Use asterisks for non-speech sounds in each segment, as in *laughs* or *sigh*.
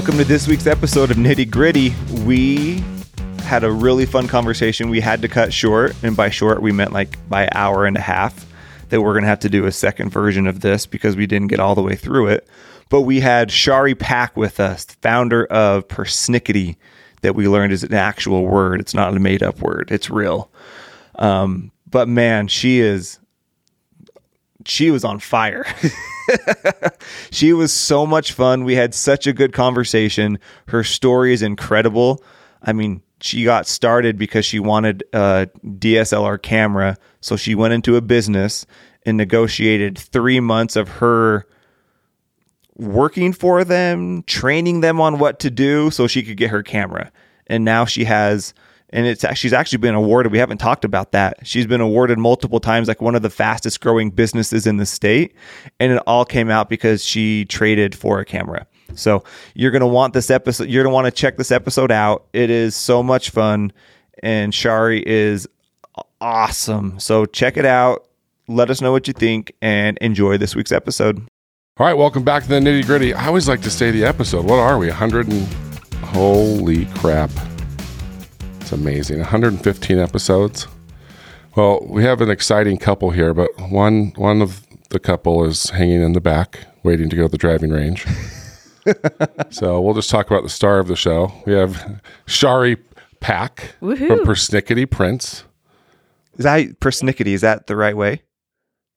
Welcome to this week's episode of Nitty Gritty. We had a really fun conversation. We had to cut short, and by short, we meant like by hour and a half. That we're going to have to do a second version of this because we didn't get all the way through it. But we had Chari Pack with us, founder of Persnickety, that we learned is an actual word. It's not a made up word, it's real. Um, but man, she is, she was on fire. *laughs* she was so much fun. We had such a good conversation. Her story is incredible. I mean, she got started because she wanted a DSLR camera. So she went into a business and negotiated three months of her working for them, training them on what to do so she could get her camera. And now she has and it's she's actually been awarded we haven't talked about that she's been awarded multiple times like one of the fastest growing businesses in the state and it all came out because she traded for a camera so you're to want this episode you're to want to check this episode out it is so much fun and chari is awesome so check it out let us know what you think and enjoy this week's episode All right, welcome back to the nitty gritty. I always like to say the episode. What are we? 100 and holy crap. It's amazing. 115 episodes. Well, we have an exciting couple here, but one one of the couple is hanging in the back, waiting to go to the driving range. *laughs* so we'll just talk about the star of the show. We have Chari Pack from Persnickety Prints. is that persnickety is that the right way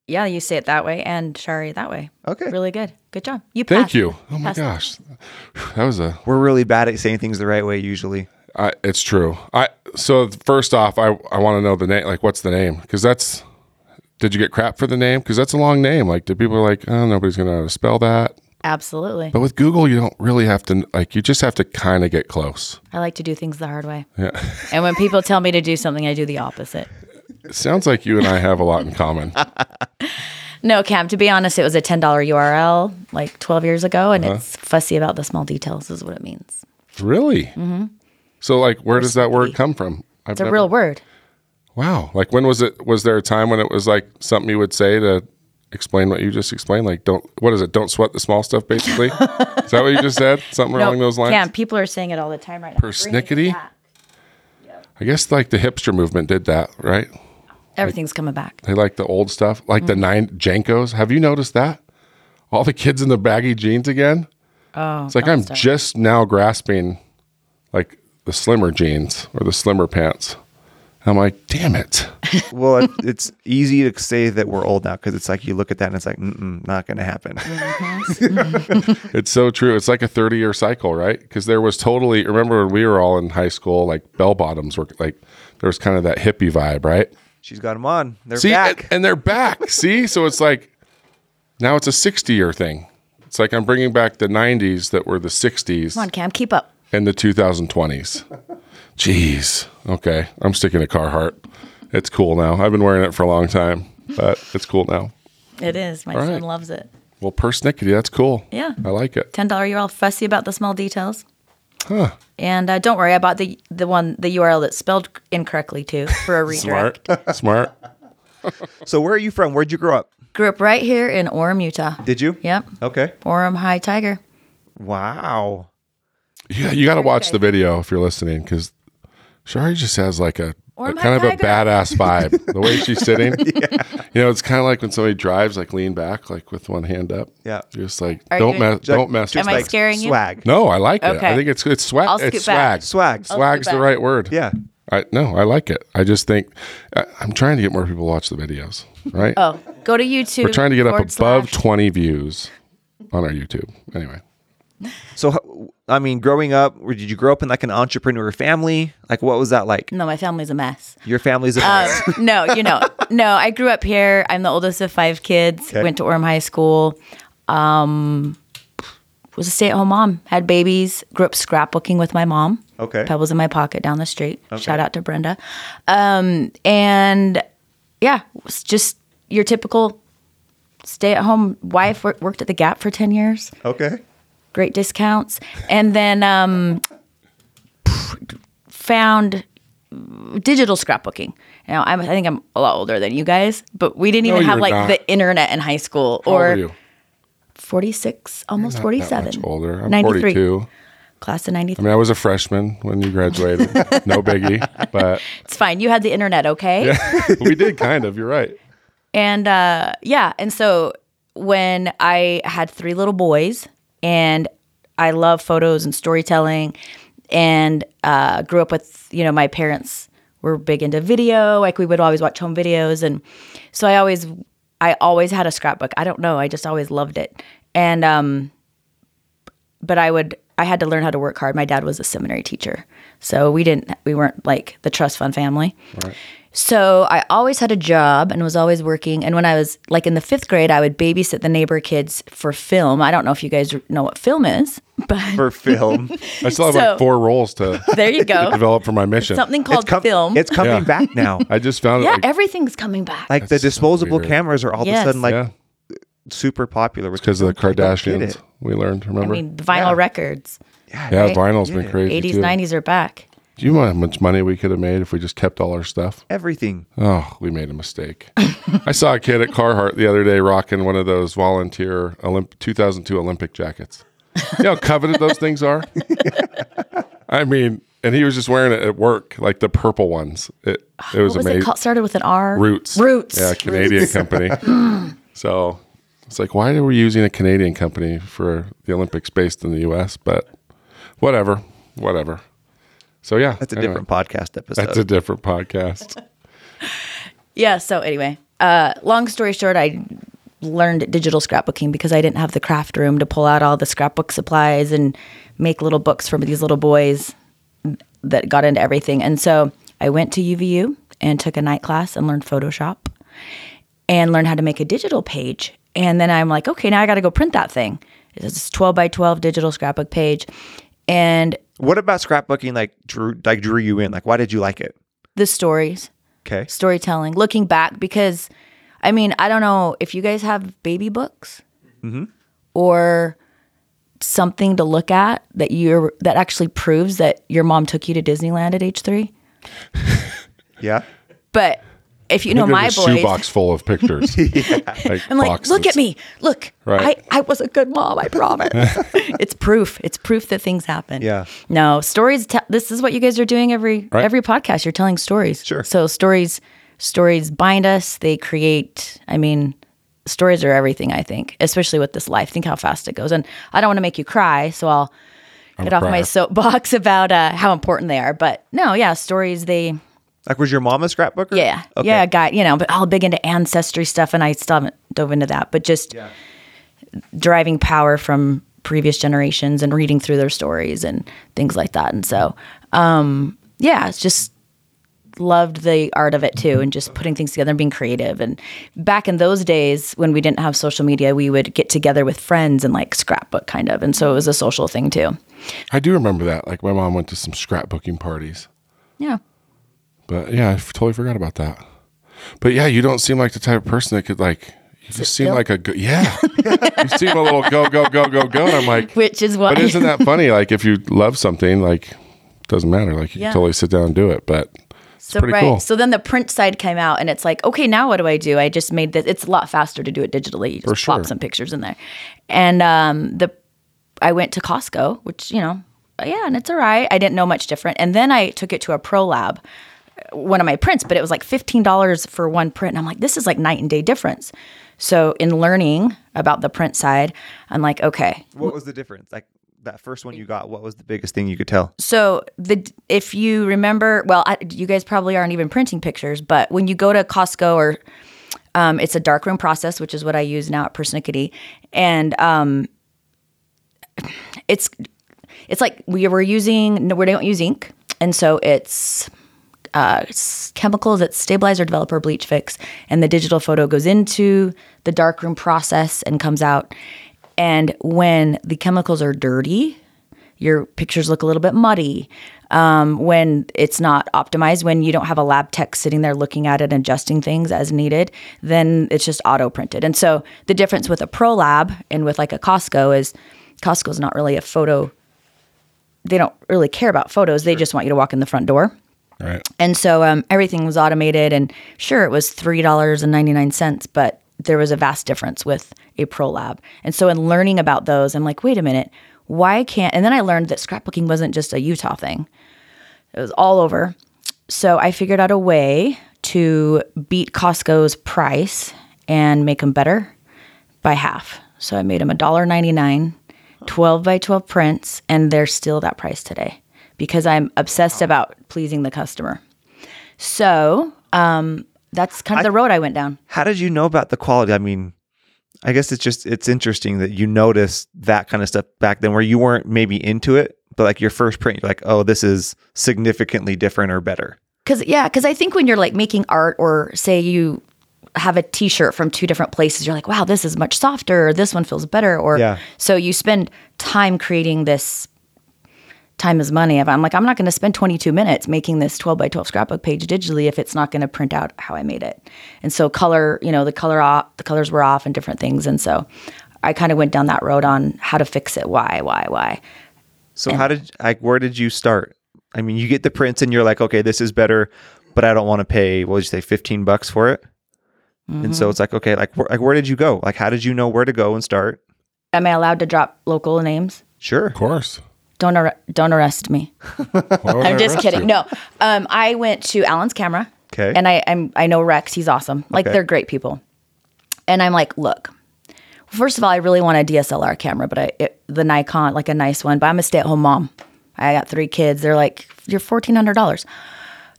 Yeah, you say it that way and Shari that way. okay Really good. Good job. You Thank you. Oh my Passed. gosh, that was a we're really bad at saying things the right way usually I, it's true. I so first off, I I want to know the name. Like, what's the name? Because that's. Did you get crap for the name? Because that's a long name. Like, did people are like, oh, nobody's gonna know how to spell that? Absolutely. But with Google, you don't really have to. Like, you just have to kind of get close. I like to do things the hard way. Yeah. And when people tell me to do something, I do the opposite. it sounds like you and I have a lot in common. *laughs* No, Cam, to be honest, it was a $10 URL like 12 years ago, and Uh-huh. it's fussy about the small details, is what it means. really? Mm-hmm. So, like, where does that word come from? I've It's a real word. Wow. Like, when was it? Was there a time when it was like something you would say to explain what you just explained? Like, don't. What is it? Don't sweat the small stuff. Basically, is that what you just said? *laughs* Something along those lines. Yeah, people are saying it all the time right now. Persnickety? I guess like the hipster movement did that, right? Everything's coming back. They like the old stuff, like Mm-hmm. the nine JNCOs. Have you noticed that? All the kids in the baggy jeans again. Oh, It's like I'm just now grasping like the slimmer jeans or the slimmer pants. I'm like, damn it. *laughs* well, it, it's easy to say that we're old now because it's like you look at that and it's like, Mm-mm, not going to happen. Mm-hmm. *laughs* It's so true. It's like a 30 year cycle, right? Because there was totally, remember when we were all in high school, like bell bottoms were like, there was kind of that hippie vibe, right? She's got them on. They're See, back. And, and they're back. *laughs* See, so it's like now it's a 60 year thing. It's like I'm bringing back the 90s that were the 60s Come on, Cam, keep up. And the 2020s. Jeez. Okay, I'm sticking to Carhartt. It's cool now. I've been wearing it for a long time, but it's cool now. It is. My All son right. loves it. Well, persnickety, that's cool. Yeah. I like it. $10 You're all fussy about the small details. Huh. And uh, don't worry, I bought the the one the URL that's spelled incorrectly too for a *laughs* redirect. Smart. Smart. *laughs* so, where are you from? Where'd you grow up? Grew up right here in Orem, Utah. Did you? Yep, Okay. Orem High Tiger. Wow. Yeah, you got to watch the video if you're listening because Chari just has like a, a my kind of a badass vibe. the way she's *laughs* sitting, you know, it's kind of like when somebody drives, like lean back, like with one hand up. Yeah. you're just like Are don't mess, Just don't mess. just Am I like scaring you? swag. no, I like it. I think it's it's swag. I'll It's scoot back. swag. Swag. Swag's the right word. Yeah. I no, I like it. I just think I, I'm trying to get more people to watch the videos. Right. Oh, go to YouTube. We're trying to get up above slash- 20 views on our YouTube. Anyway. So, I mean, growing up, or did you grow up in like an entrepreneur family? Like, what was that like? No, my family's a mess. Your family's a Um, *laughs* no, you know, no. I grew up here. I'm the oldest of five kids. Okay. Went to Orem High School. Um, was a stay-at-home mom. Had babies. Grew up scrapbooking with my mom. Okay. Pebbles in my pocket down the street. Shout out to Brenda. Um, and yeah, was just your typical stay-at-home wife. Worked at the Gap for ten years. okay. Great discounts, and then um, found digital scrapbooking. Now, I'm, I think I'm a lot older than you guys, but we didn't No, even have like not. the internet in high school How or 46, almost 47. That much older. I'm 93. 42. class of I mean, I was a freshman when you graduated. *laughs* no biggie, but It's fine. You had the internet, okay? Yeah, *laughs* we did kind of. You're right. And uh, yeah, and so when I had three little boys, and I love photos and storytelling, and uh, grew up with you know my parents were big into video, like we would always watch home videos, and so I always I always had a scrapbook. I don't know, I just always loved it, and um, but I would I had to learn how to work hard. My dad was a seminary teacher, so we didn't we weren't like the trust fund family. So I always had a job and was always working. And when I was like in the fifth grade, I would babysit the neighbor kids for film. I don't know if you guys know what film is, *laughs* but For film. I still have So- like four roles to *laughs* there you go. develop for my mission. Something called com- film. It's coming Yeah. back now. *laughs* I just found it. yeah, Like, everything's coming back. Like the That's so disposable weird. cameras are all of a sudden like yeah, super popular because of the I don't get Kardashians. We learned. Remember? I Remember? mean, vinyl Yeah. records, yeah, right? vinyl's been crazy 80s, too. 90s are back. Do you know how much money we could have made if we just kept all our stuff? Everything. Oh, we made a mistake. *laughs* I saw a kid at Carhartt the other day rocking one of those volunteer Olymp- 2002 Olympic jackets. You know how coveted those things are? *laughs* I mean, and he was just wearing it at work, like the purple ones. It, it was, was amazing. it called? Started with an R. Roots. Roots. Yeah, Canadian company. *laughs* so it's like, why are we using a Canadian company for the Olympics based in the US? But whatever, whatever. So yeah, That's a anyway, different podcast episode. That's a different podcast. *laughs* Yeah. So anyway, uh, long story short, I learned digital scrapbooking because I didn't have the craft room to pull out all the scrapbook supplies and make little books for these little boys that got into everything. And so I went to UVU and took a night class and learned Photoshop and learned how to make a digital page. And then I'm like, okay, now I got to go print that thing. It's a 12 by 12 digital scrapbook page. And what about scrapbooking like drew like drew you in? Like why did you like it? the stories, Okay. storytelling, looking back, because I mean, I don't know if you guys have baby books mm-hmm. or something to look at that you're that actually proves that your mom took you to Disneyland at age three. *laughs* Yeah. But if you know my boys, shoebox full of pictures. *laughs* like I'm like, boxes. look at me, look, Right. I, I was a good mom, I promise. *laughs* it's proof. It's proof that things happen. Yeah. No stories. Te- this is what you guys are doing every Right. every podcast. You're telling stories. Sure. So stories stories bind us. They create. I mean, stories are everything. I think, especially with this life. Think how fast it goes. And I don't want to make you cry, so I'll I'm get off my soapbox *laughs* about uh, how important they are. But no, yeah, stories. They Like was your mom a scrapbooker? yeah. Okay. Yeah, guy, you know, but all big into ancestry stuff and I still haven't dove into that. But just deriving power from previous generations and reading through their stories and things like that. And so um yeah, it's just loved the art of it too and just putting things together and being creative. And back in those days when we didn't have social media, we would get together with friends and like scrapbook kind of. And so it was a social thing too. I do remember that. Like my mom went to some scrapbooking parties. Yeah. But yeah, I totally forgot about that. But yeah, you don't seem like the type of person that could like. You just seem like a go- yeah. you seem a little go go go go go. And I'm like, Which is why but isn't that funny? Like if you love something, like doesn't matter. Like you Yeah. can totally sit down and do it. But it's So pretty right. cool. So then the print side came out, and it's like, okay, now what do I do? I just made this. It's a lot faster to do it digitally. You just For plop sure. some pictures in there, and um, the I went to Costco, which you know, yeah, and it's all right. I didn't know much different, and then I took it to a Pro Lab, one of my prints, but it was like fifteen dollars for one print, and I'm like, this is like night and day difference. So in learning about the print side, I'm like, okay, What was the difference? Like that first one you got, what was the biggest thing you could tell? So the if you remember, well, I, you guys probably aren't even printing pictures, but when you go to Costco or um, it's a darkroom process, which is what I use now at Persnickety, and um, it's it's like we were using we don't use ink, and so it's uh, chemicals that stabilize or develop or bleach fix, and the digital photo goes into the darkroom process and comes out. And when the chemicals are dirty, your pictures look a little bit muddy. Um, when it's not optimized, when you don't have a lab tech sitting there looking at it and adjusting things as needed, then it's just auto printed. And so the difference with a Pro Lab and with like a Costco is Costco's not really a photo. They don't really care about photos. They just want you to walk in the front door. Right. And so um, everything was automated, and sure, it was three dollars and ninety nine cents, but there was a vast difference with a Pro Lab. And so in learning about those, I'm like, wait a minute, why can't? And then I learned that scrapbooking wasn't just a Utah thing; it was all over. So I figured out a way to beat Costco's price and make them better by half. So I made them a dollar ninety nine, twelve by twelve prints, and they're still that price today because I'm obsessed about pleasing the customer. So um, that's kind of the road I went down. How did you know about the quality? I mean, I guess it's just it's interesting that you noticed that kind of stuff back then where you weren't maybe into it, but like your first print, you're like, oh, this is significantly different or better. Cause yeah, cause I think when you're like making art or say you have a t-shirt from two different places, you're like, wow, this is much softer, or this one feels better. Or Yeah. so you spend time creating this time is money. If I'm like, I'm not gonna spend 22 minutes making this 12 by 12 scrapbook page digitally if it's not gonna print out how I made it. And so color, you know, the color off the colors were off and different things. And so I kind of went down that road on how to fix it. Why, why, why. So how did like where did you start? I mean, you get the prints and you're like, okay, this is better, but I don't want to pay. What did you say, fifteen bucks for it? And Mm-hmm. so it's like, okay, like, where, like where did you go? Like, how did you know where to go and start? Am I allowed to drop local names? Sure. Of course. Don't ar- don't arrest me. *laughs* I'm just kidding. you? No, um, I went to Allen's camera. Okay. And I I'm, I know Rex. He's awesome. Like Okay. they're great people. And I'm like, look. First of all, I really want a DSLR camera, but I it, the Nikon, like a nice one. But I'm a stay at home mom. I got three kids. They're like, you're fourteen hundred dollars.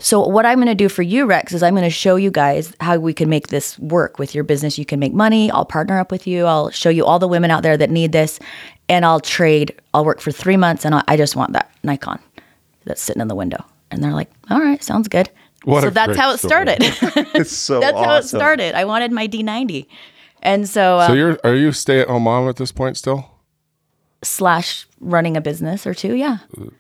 So what I'm going to do for you, Rex, is I'm going to show you guys how we can make this work with your business. You can make money. I'll partner up with you. I'll show you all the women out there that need this, and I'll trade. I'll work for three months, and I, I just want that Nikon that's sitting in the window. And they're like, all right, sounds good. What so that's how it story. started. *laughs* It's so *laughs* that's how it started. I wanted my D90, and so, uh, So you're are you stay at home mom at this point still? slash running a business or two. Yeah.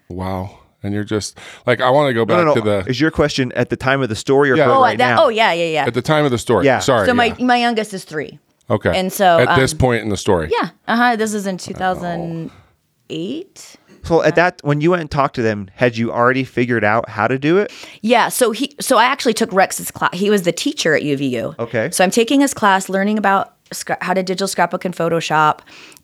Wow. And you're just like I want to go back No, no, to the Is your question at the time of the story or Yeah. Oh, right that, now? oh yeah, yeah, yeah. at the time of the story. Yeah. Sorry. so my my youngest is three. Okay. and so, at this um, point in the story. Yeah. Uh huh. This is in 2008. So at that, when you went and talked to them, had you already figured out how to do it? Yeah, so he so I actually took Rex's class. He was the teacher at UVU. Okay. So I'm taking his class, learning about scra- how to digital scrapbook and Photoshop,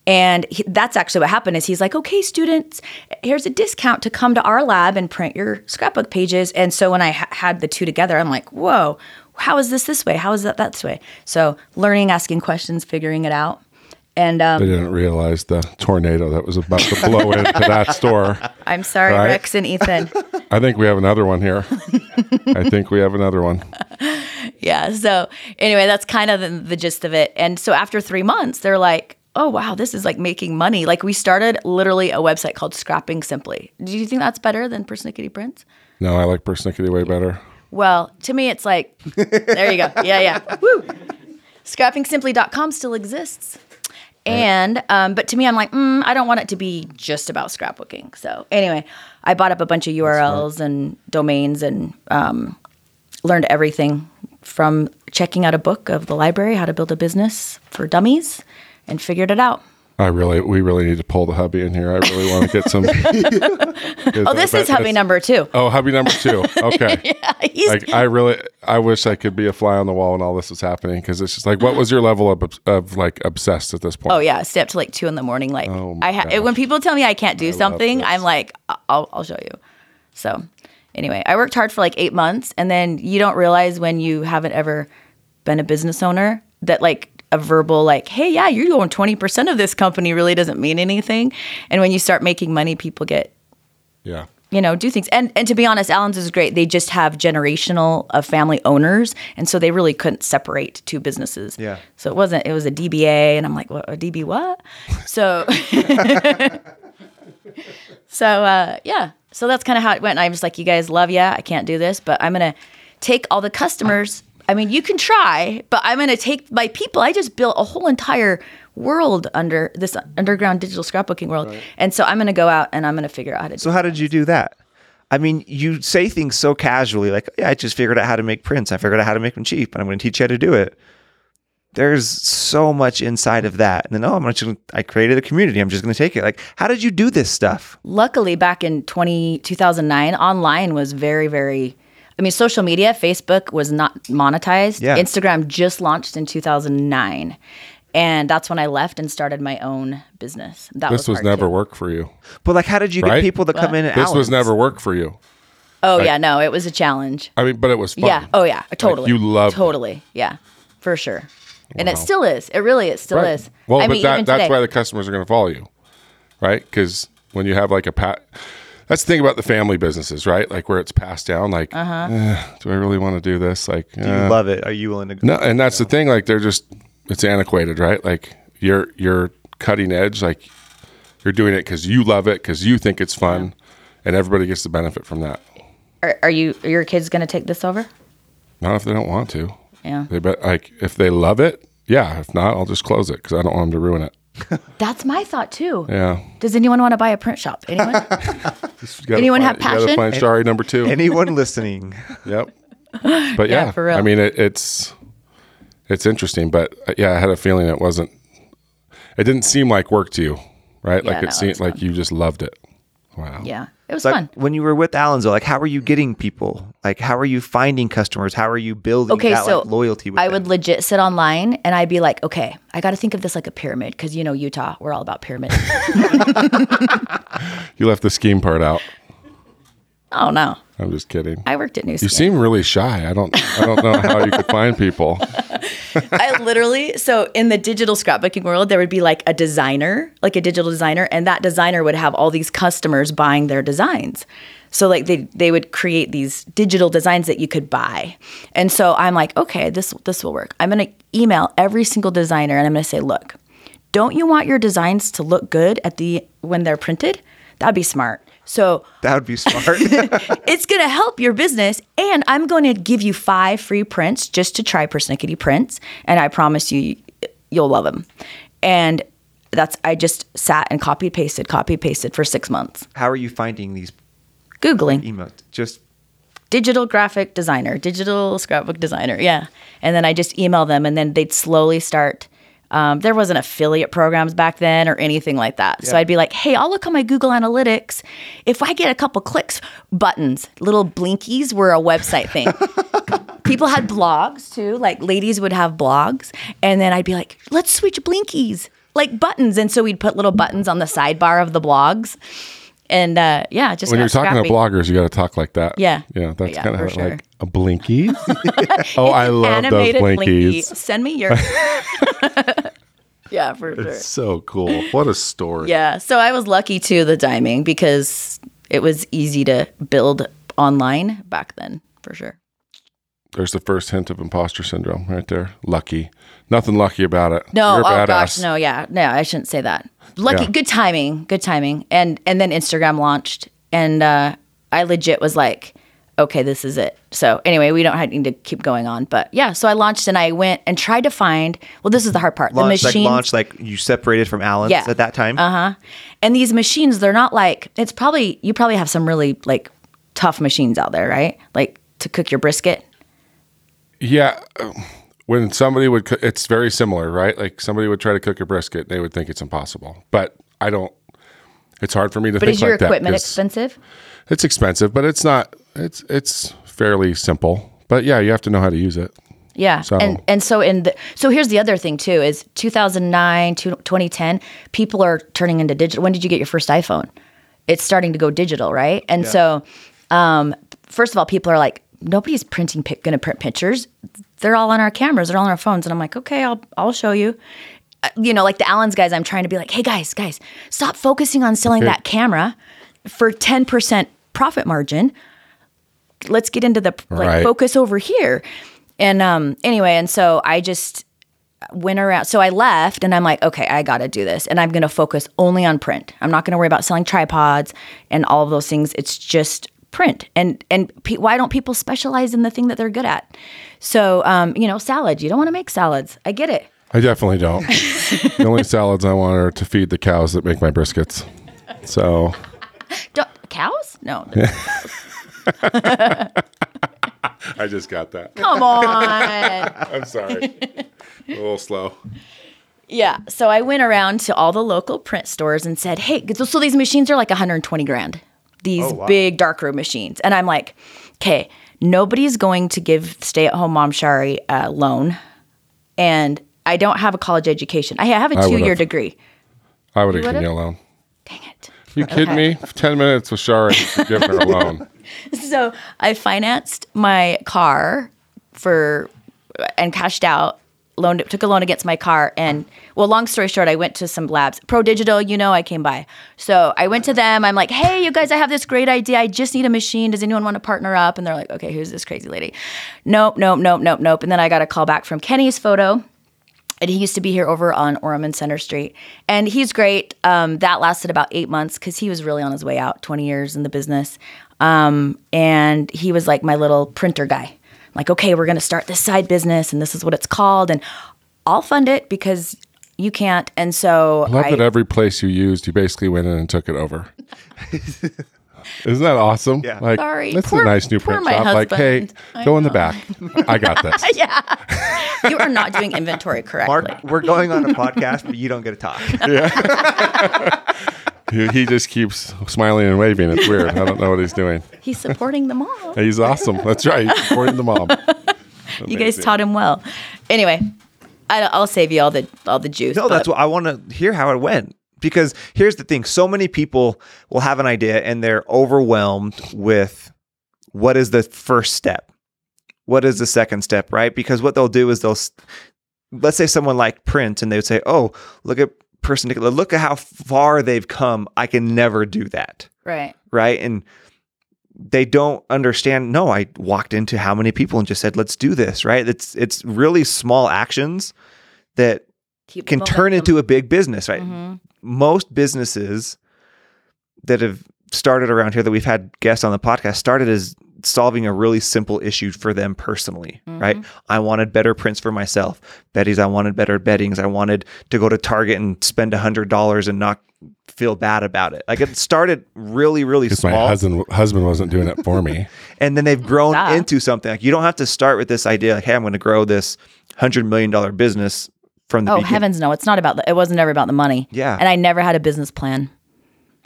and he, that's actually what happened. Is he's like, okay, students, here's a discount to come to our lab and print your scrapbook pages. And so when I ha- had the two together, I'm like, whoa, how is this this way? How is that that way? So learning, asking questions, figuring it out, and um, They didn't realize the tornado that was about to blow into that *laughs* store. I'm sorry, Right. Rex and Ethan. *laughs* I think we have another one here. I think we have another one. *laughs* yeah. So anyway, that's kind of the, the gist of it. And so after three months, they're like, "Oh wow, this is like making money." Like we started literally a website called Scrapping Simply. Do you think that's better than Persnickety Prints? No, I like Persnickety way better. Well, to me, it's like, there you go. *laughs* Yeah, yeah. Woo. ScrappingSimply.com still exists. And, um, but to me, I'm like, mm, I don't want it to be just about scrapbooking. So anyway, I bought up a bunch of URLs and domains and um, learned everything from checking out a book of the library, how to build a business for dummies, and figured it out. I really, we really need to pull the hubby in here. I really want to *laughs* *laughs* get some. Oh, this is hubby number two. Oh, hubby number two. *laughs* Okay. He's, Like I really, I wish I could be a fly on the wall when all this was happening because it's just like, what was your level of of like obsessed at this point? Oh yeah, stay up to like two in the morning. Like Oh I ha- gosh. when people tell me I can't do something. I'm like, I'll I'll show you. So anyway, I worked hard for like eight months, and then you don't realize when you haven't ever been a business owner that like a verbal like, hey, yeah, you're going twenty percent of this company really doesn't mean anything, and when you start making money, people get yeah. you know do things. And and to be honest allen's is great. They just have generational of family owners and so they really couldn't separate two businesses. Yeah. so it wasn't it was a dba and i'm like what a db what? So *laughs* so uh yeah. So that's kind of how it went and i was like you guys love ya. I can't do this but i'm gonna take all the customers i mean you can try but i'm gonna take my people i just built a whole entire world under this underground digital scrapbooking world and so i'm gonna go out and i'm gonna figure out how to do it. So how did you do that? I mean, you say things so casually, like, "Yeah, I just figured out how to make prints. I figured out how to make them cheap, and I'm going to teach you how to do it." There's so much inside of that, and then oh, I'm just gonna, I created a community. I'm just going to take it. Like, how did you do this stuff? luckily back in 20, 2009 online was very very i mean social media facebook was not monetized Yeah. instagram just launched in 2009 And that's when I left and started my own business. That This was hard, never too. work for you. But like, how did you Right? get people to come in? At This was never work for you. Oh yeah, no, it was a challenge. I mean, but it was fun. Yeah. Oh yeah, totally. you loved it. totally. Yeah, for sure. And it still is. It really, it still Right. is. Well, I but mean, that, even that's why the customers are going to follow you, right? Because when you have like a pat, that's the thing about the family businesses, right? Like where it's passed down. Like, Uh-huh. eh, do I really want to do this? Like, Do you eh. love it? Are you willing to? Go? no, and that's the thing. Like, they're just it's antiquated, right? Like you're you're cutting edge. Like you're doing it because you love it, because you think it's fun, and everybody gets the benefit from that. are, are you? Are your kids going to take this over? Not if they don't want to. Yeah. They bet like if they love it, yeah. If not, I'll just close it because I don't want them to ruin it. That's my thought too. Yeah. Does anyone want to buy a print shop? Anyone? *laughs* Anyone find, have You gotta passion? find Chari number two. Anyone listening? *laughs* Yep. *laughs* But yeah, for real. I mean, it, it's it's interesting, but uh, yeah, I had a feeling it wasn't. It didn't seem like work to you, right? Yeah, like no, it seemed like fun. you just loved it. Wow. yeah, it was Like fun. when you were with Allen's, though, like how are you getting people? Like how are you finding customers? How are you building Okay, that so like, loyalty? With I them? would legit sit online and I'd be like, okay, I got to think of this like a pyramid because you know Utah, we're all about pyramids. *laughs* You left the scheme part out. Oh no, I'm just kidding. I worked at New you seem really shy. I don't. I don't know how you could find people. *laughs* I literally, so in the digital scrapbooking world, there would be like a designer, like a digital designer, and that designer would have all these customers buying their designs. So like they they would create these digital designs that you could buy. And so I'm like, okay, this this will work. I'm going to email every single designer and I'm going to say, look, don't you want your designs to look good at the when they're printed? That'd be smart. So that would be smart. *laughs* it's going to help your business and i'm going to give you five free prints just to try persnickety prints and i promise you you'll love them and that's i just sat and copy pasted copy pasted for six months how are you finding these googling emails? Just digital graphic designer digital scrapbook designer yeah and then i just email them and then they'd slowly start um, there wasn't affiliate programs back then or anything like that. So i'd be like hey i'll look on my google analytics. If i get a couple clicks buttons little blinkies were a website thing. *laughs* People had blogs too like ladies would have blogs. And then i'd be like let's switch blinkies like buttons. And so we'd put little buttons on the sidebar of the blogs and uh, yeah just When you're talking scrappy. to bloggers, you got to talk like that. Yeah. Yeah. That's Yeah, kind of sure. like a blinky. *laughs* *laughs* oh, I love those blinkies. blinky. Send me your. *laughs* yeah, for sure. So cool. What a story. Yeah. So I was lucky too, the timing, because it was easy to build online back then, for sure. There's the first hint of imposter syndrome right there. Lucky. Nothing lucky about it. No, You're a oh badass. gosh, no, yeah, no, I shouldn't say that. Lucky, Yeah. good timing, good timing, and and then Instagram launched, and uh, I legit was like, okay, this is it. So anyway, we don't have- need to keep going on, but yeah, so I launched and I went and tried to find. Well, this is the hard part. launch, the like machine, launch, like you separated from Allen's Yeah. at that time. Uh huh. And these machines, they're not like it's probably you probably have some really like tough machines out there, right? Like to cook your brisket. Yeah. um, When somebody would, coo- it's very similar, right? Like somebody would try to cook a brisket, they would think it's impossible. But I don't. It's hard for me to But think is your like that equipment 'cause expensive? It's expensive, but it's not. It's it's fairly simple. But yeah, you have to know how to use it. Yeah. So- And and so in the so here's the other thing too is 2009 to 2010 people are turning into digital. When did you get your first iPhone? It's starting to go digital, right? And so um first of all people are like nobody's printing going to print pictures. They're all on our cameras, they're all on our phones and I'm like, "Okay, I'll I'll show you." Uh, you know, like the Allen's guys, I'm trying to be like, "Hey guys, guys, stop focusing on selling Okay. that camera for 10% profit margin." let's get into the like Right. focus over here. And um anyway, and so I just went around so I left and I'm like, okay, I got to do this and I'm going to focus only on print. I'm not going to worry about selling tripods and all of those things. It's just print. And and pe- why don't people specialize in the thing that they're good at? So um you know, salads, you don't want to make salads. I get it. I definitely don't. *laughs* the only salads I want are to feed the cows that make my briskets. So *laughs* Don't, cows? No. *laughs* I just got that. Come on. I'm sorry. A little slow. Yeah. So I went around to all the local print stores and said, hey, so, so these machines are like 120 grand, these Oh, wow. big darkroom machines. And I'm like, okay, nobody's going to give stay at home mom Chari a loan. And I don't have a college education. I have a two year degree. I would have given you a loan. Dang it. You kidding me? Ten minutes with Chari, give her a loan. *laughs* So I financed my car for and cashed out, loaned took a loan against my car, and well, long story short, I went to some labs, Pro Digital, you know, I came by. So I went to them. I'm like, hey, you guys, I have this great idea. I just need a machine. Does anyone want to partner up? And they're like, okay, who's this crazy lady? Nope, nope, nope, nope, nope. And then I got a call back from Kenny's photo and he used to be here over on Orem and Center Street. And he's great. Um, that lasted about eight months because he was really on his way out, 20 years in the business. Um, and he was like my little printer guy. I'm like, okay, we're going to start this side business and this is what it's called. And I'll fund it because you can't. And so I love I, that every place you used, you basically went in and took it over. *laughs* Isn't that awesome? Yeah. Like, Sorry. That's Poor- a nice new print my shop. Like, hey. I go in the back. I got this. *laughs* Yeah. You are not doing inventory correctly. Mark, we're going on a podcast, but you don't get to talk. *laughs* he, he just keeps smiling and waving. It's weird. I don't know what he's doing. He's supporting the mom. *laughs* He's awesome. That's right. He's supporting the mom. You guys taught him well. Anyway, I, I'll save you all the all the juice. No, but- that's what I want to hear how it went. Because here's the thing so many people will have an idea and they're overwhelmed with what is the first step? What is the second step, right? Because what they'll do is they'll, let's say someone like Print and they would say, oh, look at person, Nicola, look at how far they've come. I can never do that, right. right? And they don't understand. No, I walked into how many people and just said, let's do this, right? It's, it's really small actions that Keep can turn into a big business, right? Mhm. Most businesses that have started around here that we've had guests on the podcast started as solving a really simple issue for them personally, right? Mm-hmm. I wanted better prints for myself. Beddy's, I wanted better beddings. I wanted to go to Target and spend a hundred dollars and not feel bad about it. Like it started really, really Because my small husband husband wasn't doing it for me. *laughs* and then they've grown Duh. into something. Like you don't have to start with this idea like, hey, I'm going to grow this hundred million dollar business from the Oh beginning. heavens, no! It's not about the. It wasn't ever about the money. Yeah. and I never had a business plan.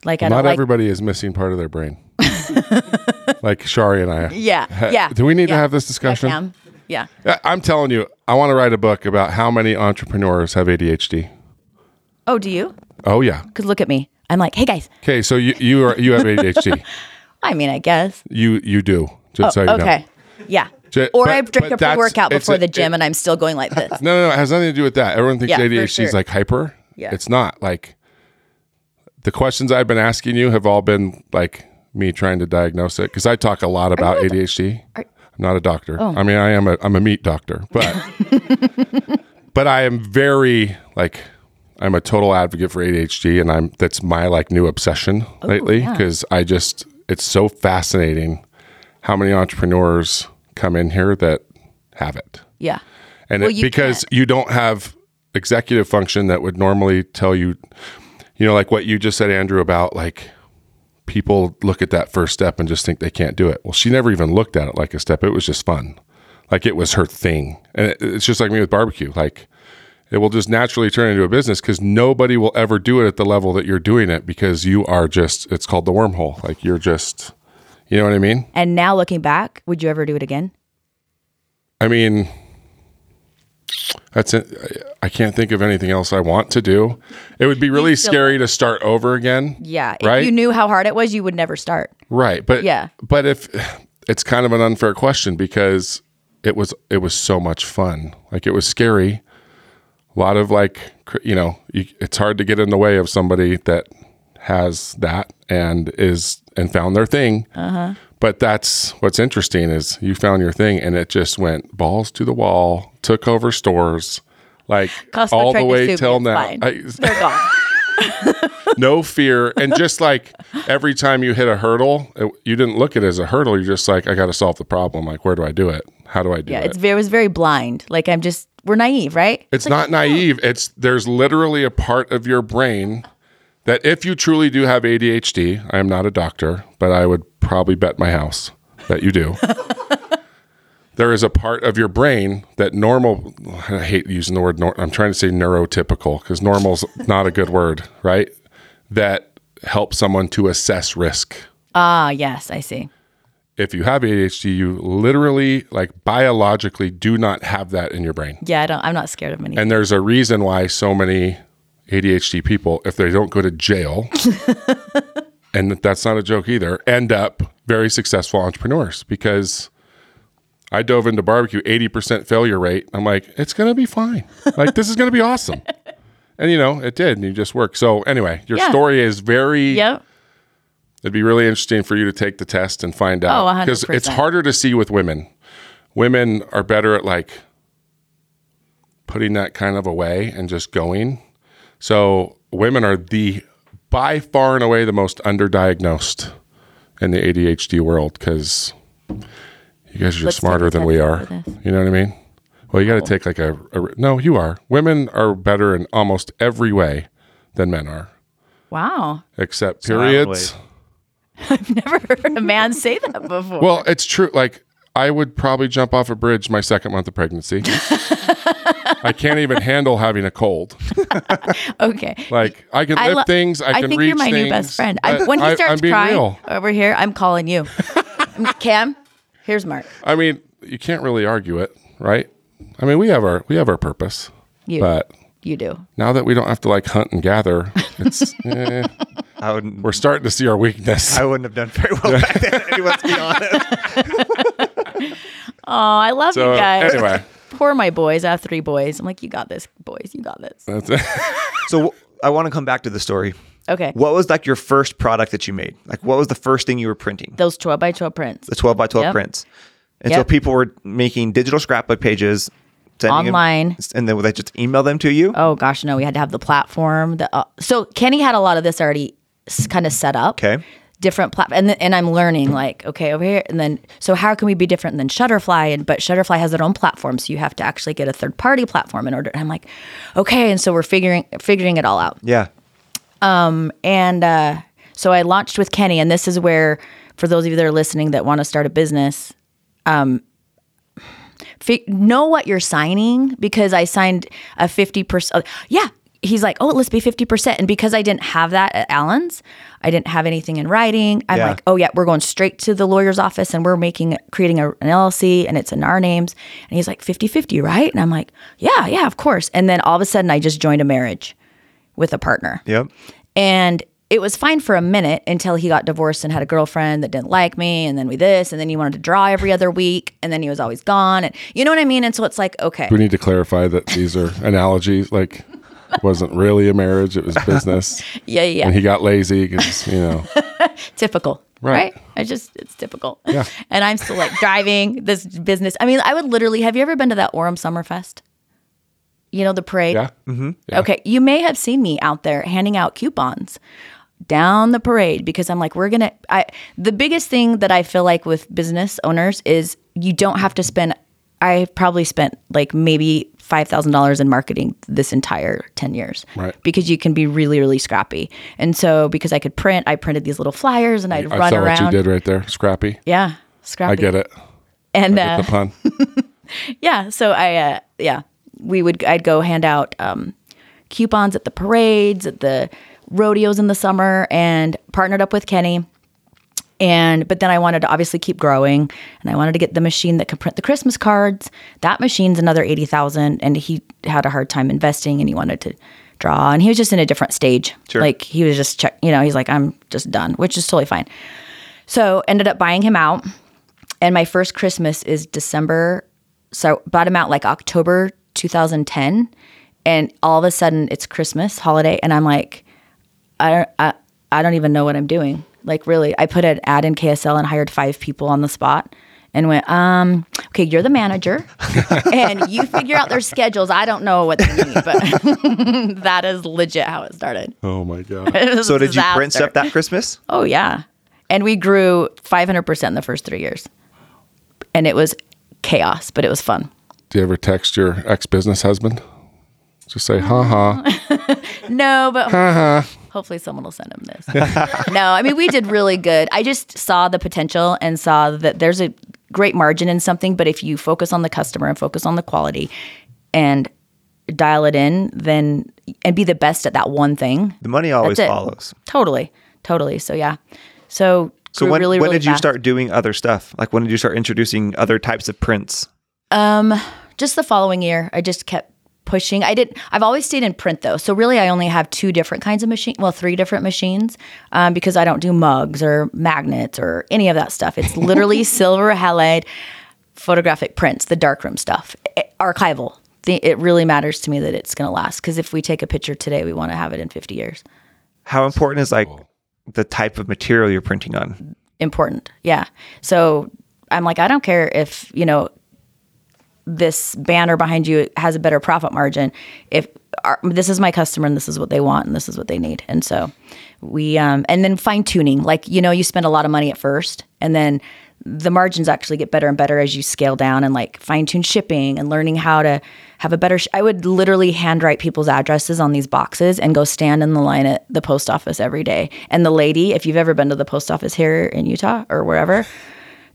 Like I Not don't like. everybody is missing part of their brain. *laughs* *laughs* like Chari and I. yeah, yeah. Do we need to have this discussion? Yeah. I'm telling you, I want to write a book about how many entrepreneurs have ADHD. Oh, do you? Oh yeah. Because look at me. I'm like, hey guys. Okay, so you you are you have ADHD. *laughs* I mean, I guess. you you do. Just so oh, you Oh, okay. know. Yeah. Or I drink a pre-workout before a- the gym, it- and I'm still going like *laughs* this. No, no, no. It has nothing to do with that. Everyone thinks Yeah, ADHD is like hyper. Yeah. It's not. Like the questions I've been asking you have all been like me trying to diagnose it because I talk a lot about ADHD. are- I'm not a doctor. Oh. I mean, I am a I'm a meat doctor, but *laughs* but I am very like I'm a total advocate for ADHD, and I'm that's my like new obsession lately yeah. because I just it's so fascinating how many entrepreneurs come in here that have it Yeah. and Well, it, you because can't. you don't have executive function that would normally tell you you know like what you just said andrew about like people look at that first step and just think they can't do it. Well she never even looked at it like a step. It was just fun. Like it was her thing. And it, it's just like me with barbecue. Like it will just naturally turn into a business because nobody will ever do it at the level that you're doing it because you are just it's called the wormhole. Like you're just you know what i mean? And now looking back, would you ever do it again? I mean, that's it. I can't think of anything else I want to do. It would be really scary to start over again. Yeah. Right? If you knew how hard it was, you would never start. Right. But Yeah. But if it's kind of an unfair question because it was it was so much fun. Like it was scary. A lot of like cr- you know, you, it's hard to get in the way of somebody that has that and is and found their thing. Uh-huh. But that's what's interesting is you found your thing and it just went balls to the wall, took over stores, like Costco all the way till now. I- *laughs* They're gone. *laughs* no fear and just like every time you hit a hurdle it, you didn't look at it as a hurdle you're just like i got to solve the problem like where do i do it how do i do Yeah. it It's very, it was very blind. Like I'm just, we're naive, right? it's not oh, naive it's there's literally a part of your brain that if you truly do have adhd i am not a doctor but i would probably bet my house that you do *laughs* there is a part of your brain that normal i hate using the word nor, i'm trying to say neurotypical because normal's *laughs* not a good word right that helps someone to assess risk Ah, yes, I see. if you have ADHD, you literally, like biologically, do not have that in your brain. Yeah, I don't. I'm not scared of many. And there's a reason why so many ADHD people, if they don't go to jail, *laughs* and that's not a joke either, end up very successful entrepreneurs because I dove into barbecue 80% failure rate. I'm like, it's going to be fine. Like, this is going to be awesome. *laughs* And, you know, it did. And you just worked. So, anyway, your Yeah. story is very, yep. it'd be really interesting for you to take the test and find out. Oh, 100%. Because it's harder to see with women. Women are better at like putting that kind of away and just going. So women are the by far and away the most underdiagnosed in the ADHD world because you guys are just Let's smarter than we are. You know what I mean? Well, you got to take like a, a no. You are. Women are better in almost every way than men are, Wow. except So *laughs* I've Never heard a man say that before. Well, it's true. Like I would probably jump off a bridge my second month of pregnancy. *laughs* I can't even handle having a cold. *laughs* okay. Like I can I lift lo- things. I, can think reach you're my new best friend. I, when he starts I'm being crying real. over here, I'm calling you. *laughs* Cam, here's Mark. I mean, you can't really argue it, right? I mean, we have our we have our purpose, You, but you do. now that we don't have to like hunt and gather, it's eh, I wouldn't. we're starting to see our weakness. I wouldn't have done very well back then. Anyway, let's be honest. *laughs* Oh, I love So you guys. anyway, *laughs* Poor my boys. I have three boys. I'm like, you got this, boys. You got this. that's it. *laughs* So I want to come back to the story. Okay. What was like your first product that you made? Like, what was the first thing you were printing? Those 12 by 12 prints. The 12 by 12 Yep. prints. And so Yep. people were making digital scrapbook pages sending them- Online. and then would they just email them to you? Oh gosh, no, we had to have the platform. The, uh, so Kenny had a lot of this already kind of set up. Okay. Different platform, and, and I'm learning like okay over here, and then so how can we be different than Shutterfly? And but Shutterfly has their own platform, so you have to actually get a third party platform in order. And I'm like, okay, and so we're figuring figuring it all out. Yeah. um And uh, so I launched with Kenny, and this is where, for those of you that are listening that want to start a business, um, fi- know what you're signing because I signed a 50%. Yeah. He's like, oh, let's be 50%. And because I didn't have that at Allen's, I didn't have anything in writing. I'm Yeah. like, oh, yeah, we're going straight to the lawyer's office and we're making, creating a, an LLC and it's in our names. And he's like, 50 50, right? And I'm like, yeah, yeah, of course. And then all of a sudden, I just joined a marriage with a partner. Yep. And it was fine for a minute until he got divorced and had a girlfriend that didn't like me. And then we this, and then he wanted to draw every other week. And then he was always gone. And you know what I mean? And so it's like, okay. we need to clarify that these are *laughs* analogies. Like, it wasn't really a marriage; it was *laughs* business. Yeah, yeah. And he got lazy because you know. *laughs* typical. Right. Right. I just, it's typical. Yeah. And I'm still like driving this business. I mean, I would literally, have you ever been to that Orem Summerfest? You know, the parade? Yeah. Mm-hmm. Yeah. Okay. You may have seen me out there handing out coupons down the parade because I'm like, we're going to, I, the biggest thing that I feel like with business owners is you don't have to spend, I probably spent like maybe $5,000 in marketing this entire 10 years. Right. Because you can be really, really scrappy. And so because I could print, I printed these little flyers and I'd I run saw around. what you did right there, Scrappy. Yeah. Scrappy. I get it. And Get uh, the pun. *laughs* yeah, so I uh, yeah, we would I'd go hand out um, coupons at the parades, at the rodeos in the summer, and partnered up with Kenny. And but then I wanted to obviously keep growing, and I wanted to get the machine that could print the Christmas cards. That machine's another eighty thousand, and he had a hard time investing, and he wanted to draw, and he was just in a different stage. Sure. Like he was just check, you know, he's like I'm just done, which is totally fine. So ended up buying him out, and my first Christmas is December. So bought him out like October 2010, and all of a sudden it's Christmas holiday, and I'm like, I don't, I, I don't even know what I'm doing. Like really, I put an ad in KSL and hired five people on the spot. And went, um, okay, you're the manager, *laughs* and you figure out their schedules. I don't know what they need, but *laughs* that is legit how it started. Oh my god. *laughs* So a did you print disaster. stuff that Christmas? Oh yeah, and we grew 500 percent in the first three years, and it was chaos, but it was fun. Do you ever text your ex business husband? Just say, ha ha. No, but hopefully someone will send him this. *laughs* no, I mean we did really good. I just saw the potential and saw that there's a great margin in something, but if you focus on the customer and focus on the quality and dial it in, then and be the best at that one thing. The money always follows. Totally, totally. So yeah, so So when, really, when really did you start doing other stuff? Like when did you start introducing other types of prints? Um, just the following year, I just kept pushing. I did. I've always stayed in print though, so really, I only have two different kinds of machine. Well, three different machines, um, because I don't do mugs or magnets or any of that stuff. It's literally *laughs* silver halide photographic prints, the darkroom stuff, Eh, archival. The, it really matters to me that it's going to last because if we take a picture today, we want to have it in 50 years. How important is like the type of material you're printing on? important. Yeah. So I'm like, I don't care if, you know, this banner behind you has a better profit margin. If our, this is my customer and this is what they want and this is what they need. And so we, um, and then fine tuning, like, you know, you spend a lot of money at first and then the margins actually get better and better as you scale down and like fine tune shipping and learning how to have a better. Sh- I would literally handwrite people's addresses on these boxes and go stand in the line at the post office every day. And the lady, if you've ever been to the post office here in Utah or wherever,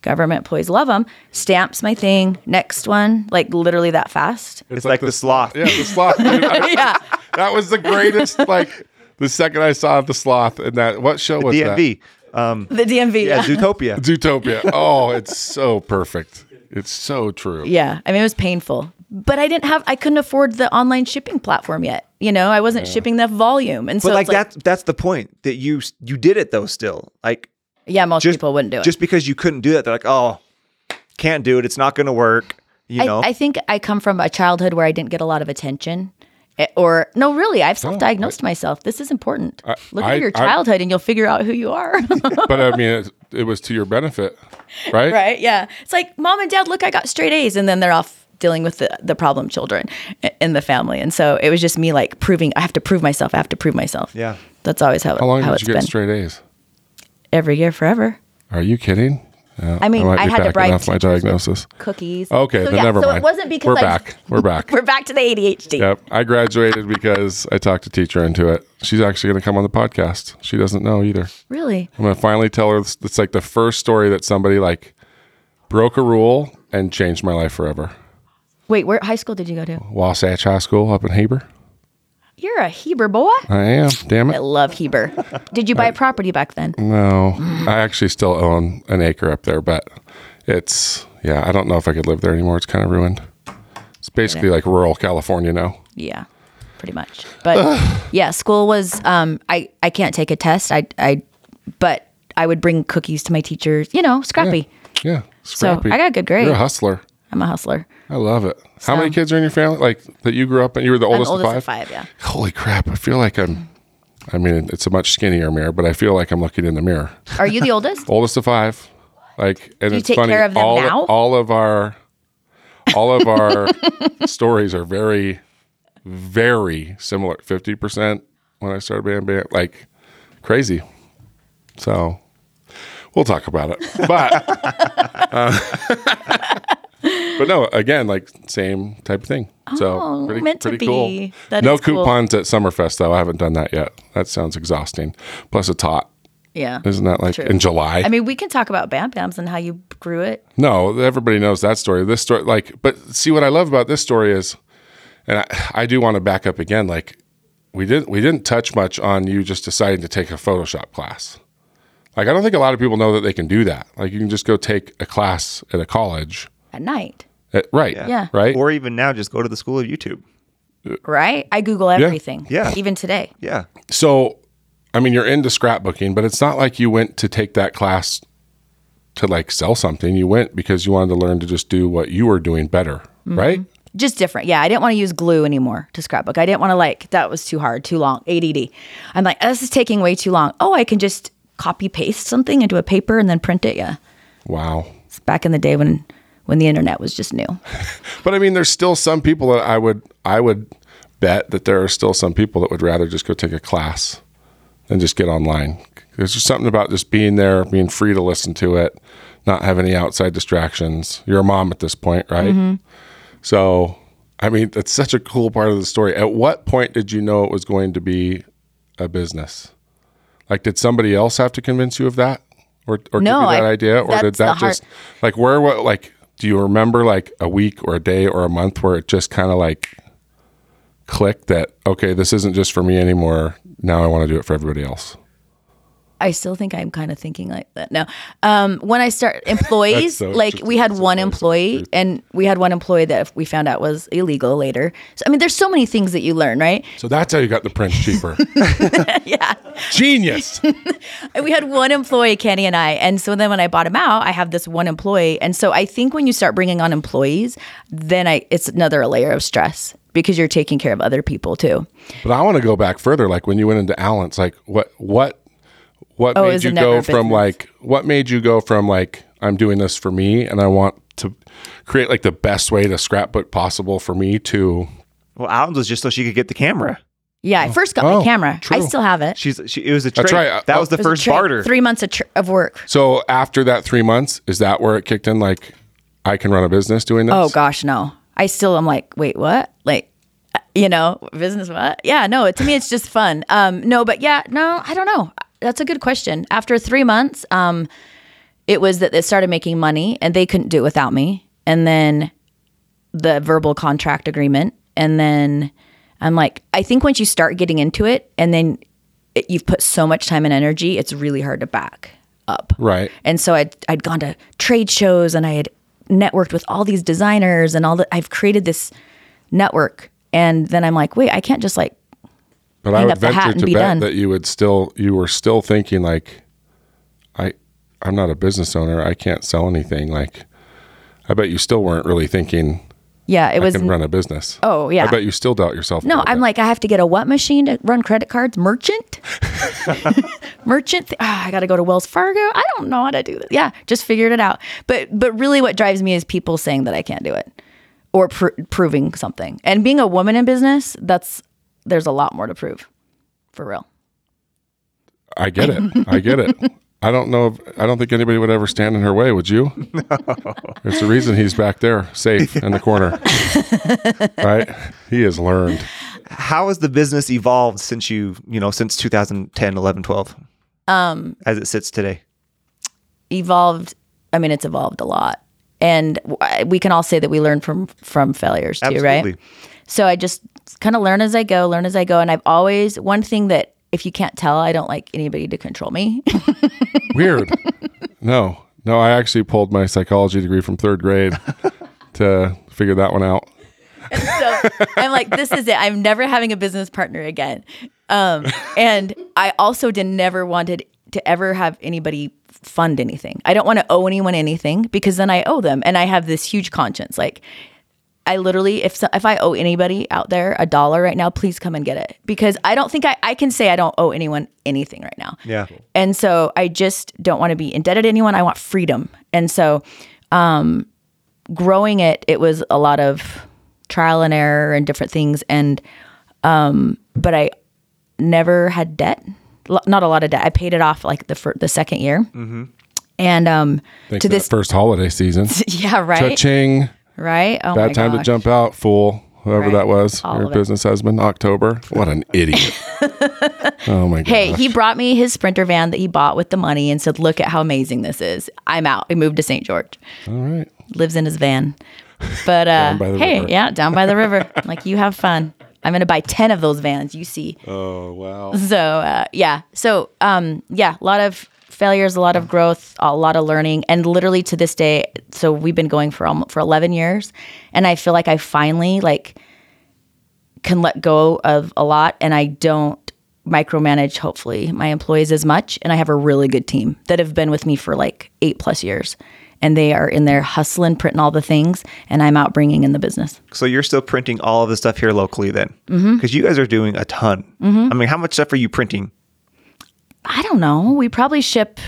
government employees love them, stamps my thing. Next one, like literally that fast. It's, like, the sloth. Yeah, the sloth. *laughs* yeah. that was the greatest. Like the second I saw the sloth and that what show was that? DMV. Um, The DMV. yeah, Yeah. Zootopia. *laughs* Zootopia. Oh, it's so perfect. It's so true. Yeah. I mean, it was painful, but I didn't have, I couldn't afford the online shipping platform yet. You know, I wasn't shipping enough volume. And so But like like, that's that's the point that you you did it though. Still, like yeah, most just people wouldn't do it. Just because you couldn't do that, they're like, oh, can't do it. It's not going to work. You know. I, I think I come from a childhood where I didn't get a lot of attention. Eh, Or no, really, I've self-diagnosed myself. This is important. Look I- at your I- childhood, and you'll figure out who you are. *laughs* But I mean, it, it was to your benefit, right? right? Yeah. It's like, mom and dad, look, I got straight A's, and then they're off dealing with the, the problem children in the family. And so it was just me like proving. I have to prove myself. I have to prove myself. Yeah. That's always how, How long how did you get been. straight A's? Every year, forever. Are you kidding? I mean, oh, might I had to bribe off my diagnosis. Cookies. Okay, so, then yeah, never so mind. it wasn't because we're I, back. We're *laughs* back. We're back to the ADHD. Yep, I graduated because I talked a teacher into it. She's actually going to come on the podcast. She doesn't know either. Really? I'm going to finally tell her it's, it's like the first story that somebody like broke a rule and changed my life forever. Wait, where high school did you go to? Wasatch High School up in Heber. You're a Heber boy. I am. Damn it. I it. love Heber. Did you buy a property back then? No, I actually still own an acre up there, but it's yeah. I don't know if I could live there anymore. It's kind of ruined. It's basically like rural California now. Yeah, pretty much. But *sighs* yeah, school was. Um, I I can't take a test. I I, but I would bring cookies to my teachers. You know, scrappy. Yeah, So, scrappy. I got good grades. You're a hustler. I'm a hustler. I love it. How many kids are in your family? Like that you grew up and You were the oldest, oldest of of five. five. Yeah. Holy crap! I feel like I'm. I mean, it's a much skinnier mirror, but I feel like I'm looking in the mirror. Are you the oldest? *laughs* Oldest of five. Like, and you it's take funny. care of them all, now? all of our, all of our *laughs* stories are very, very similar. Fifty percent when I started band, band, like crazy. So, we'll talk about it. But, *laughs* uh, but no, again, like same type of thing. So Oh, pretty, meant to pretty cool. be. That no is cool. coupons at Summerfest though. I haven't done that yet. That sounds exhausting. Plus, it's hot. Yeah. Isn't that like True. in July? I mean, we can talk about Bam Bams and how you grew it. No, everybody knows that story. This story, like, but see what I love about this story is, and I, I do want to back up again. Like, we didn't we didn't touch much on you just deciding to take a Photoshop class. Like, I don't think a lot of people know that they can do that. Like, you can just go take a class at a college. At night, At- right. Yeah. Right. or even now, just go to the school of YouTube. right? I Google everything. Yeah. Even today. Yeah. So, I mean, you're into scrapbooking, but it's not like you went to take that class to like sell something. You went because you wanted to learn to just do what you were doing better, Mm-hmm. right? Just different. Yeah. I didn't want to use glue anymore to scrapbook. I didn't want to like, that was too hard, too long. ADD. I'm like, this is taking way too long. Oh, I can just copy paste something into a paper and then print it. Yeah. Wow. It's back in the day when, when the internet was just new. *laughs* But I mean, there's still some people that I would I would bet that there are still some people that would rather just go take a class than just get online. There's just something about just being there, being free to listen to it, not have any outside distractions. You're a mom at this point, right? Mm-hmm. So, I mean, that's such a cool part of the story. At what point did you know it was going to be a business? Like, did somebody else have to convince you of that, or or No, give you that I- idea, or did that hard- just like where what like? Do you remember like a week or a day or a month where it just kind of like clicked that okay, this isn't just for me anymore. Now I want to do it for everybody else. I still think I'm kind of thinking like that. No. Um, when I start *laughs* employees, so like we had one So close to the employee and we had one employee that we found out was illegal later. So, I mean, there's so many things that you learn, right? So that's how you got the prints cheaper. *laughs* yeah. Genius. *laughs* We had one employee, Kenny and I. And so then when I bought him out, I have this one employee. And so I think when you start bringing on employees, then I it's another layer of stress because you're taking care of other people too. But I want to go back further. Like when you went into Allen's, like what what what Oh, made you go from business. like what made you go from like I'm doing this for me and I want to create like the best way to scrapbook possible for me to Well, Allen's was just so she could get the camera. Yeah, I first got Oh, my camera. I still have it. She's she. It was a trade. That's right. That Oh, was the was first trade. barter. Three months of, tr- of work. So after that three months, is that where it kicked in? Like I can run a business doing this. Oh gosh, no. I still am like, wait, what? Like, you know, business what? Yeah, no. To me, it's just fun. Um, no, but yeah, no, I don't know. That's a good question. After three months, um, it was that they started making money and they couldn't do it without me. And then the verbal contract agreement, and then I'm like, I think once you start getting into it, and then it, you've put so much time and energy, it's really hard to back up. Right. And so I'd, I'd gone to trade shows and I had networked with all these designers and all that. I've created this network. And then I'm like, wait, I can't just like, But I would venture to be bet done. that you would still you were still thinking like I I'm not a business owner. I can't sell anything. Like I bet you still weren't really thinking yeah, it I was. can run a business. Oh, yeah. I bet you still doubt yourself. No, I'm like, I have to get a what machine to run credit cards? Merchant? *laughs* Merchant? Ah, I got to go to Wells Fargo? I don't know how to do this. Yeah, just figured it out. But but really what drives me is people saying that I can't do it or pr- proving something. And being a woman in business, that's there's a lot more to prove. For real. I get it. I get it. *laughs* I don't know. If, I don't think anybody would ever stand in her way. Would you? *laughs* No. There's a reason he's back there, safe in the corner. *laughs* right? He has learned. How has the business evolved since you you know since 2010, 11, 12? Um, as it sits today. evolved i mean it's evolved a lot and we can all say that we learn from from failures too Absolutely. right so i just kind of learn as i go learn as i go and i've always one thing that if you can't tell i don't like anybody to control me *laughs* Weird. No, no. I actually pulled my psychology degree from third grade *laughs* to figure that one out. so i'm like this is it i'm never having a business partner again um, and i also did never wanted to ever have anybody fund anything i don't want to owe anyone anything because then i owe them and i have this huge conscience like I literally, if so, if I owe anybody out there a dollar right now, please come and get it because I don't think I, I can say I don't owe anyone anything right now. Yeah. And so I just don't want to be indebted to anyone. I want freedom. And so, um, growing it, it was a lot of trial and error and different things. And, um, but I never had debt, L- not a lot of debt. I paid it off like the fir- the second year. And, um, Thanks to to this, first holiday season. *laughs* yeah, right. Cha-ching. Right. Oh my Bad time to jump out, fool. Whoever Right. that was, All your business husband, October. What an idiot. *laughs* oh my god. Hey, he brought me his Sprinter van that he bought with the money and said, "Look at how amazing this is. I'm out." He moved to St. George, All right. lives in his van. *laughs* But uh, hey, river. yeah, down by the river. *laughs* like you have fun. I'm gonna buy ten of those vans. You see. Oh wow. So uh, yeah, so um, yeah, a lot of failures, a lot of growth, a lot of learning, and literally to this day. So we've been going for almost for 11 years, and I feel like I finally like can let go of a lot, and I don't micromanage. Hopefully, my employees as much, and I have a really good team that have been with me for like eight plus years. And they are in there hustling, printing all the things, and I'm out bringing in the business. So you're still printing all of the stuff here locally then? Mm-hmm. Because you guys are doing a ton. Mm-hmm. I mean, how much stuff are you printing? I don't know. We probably ship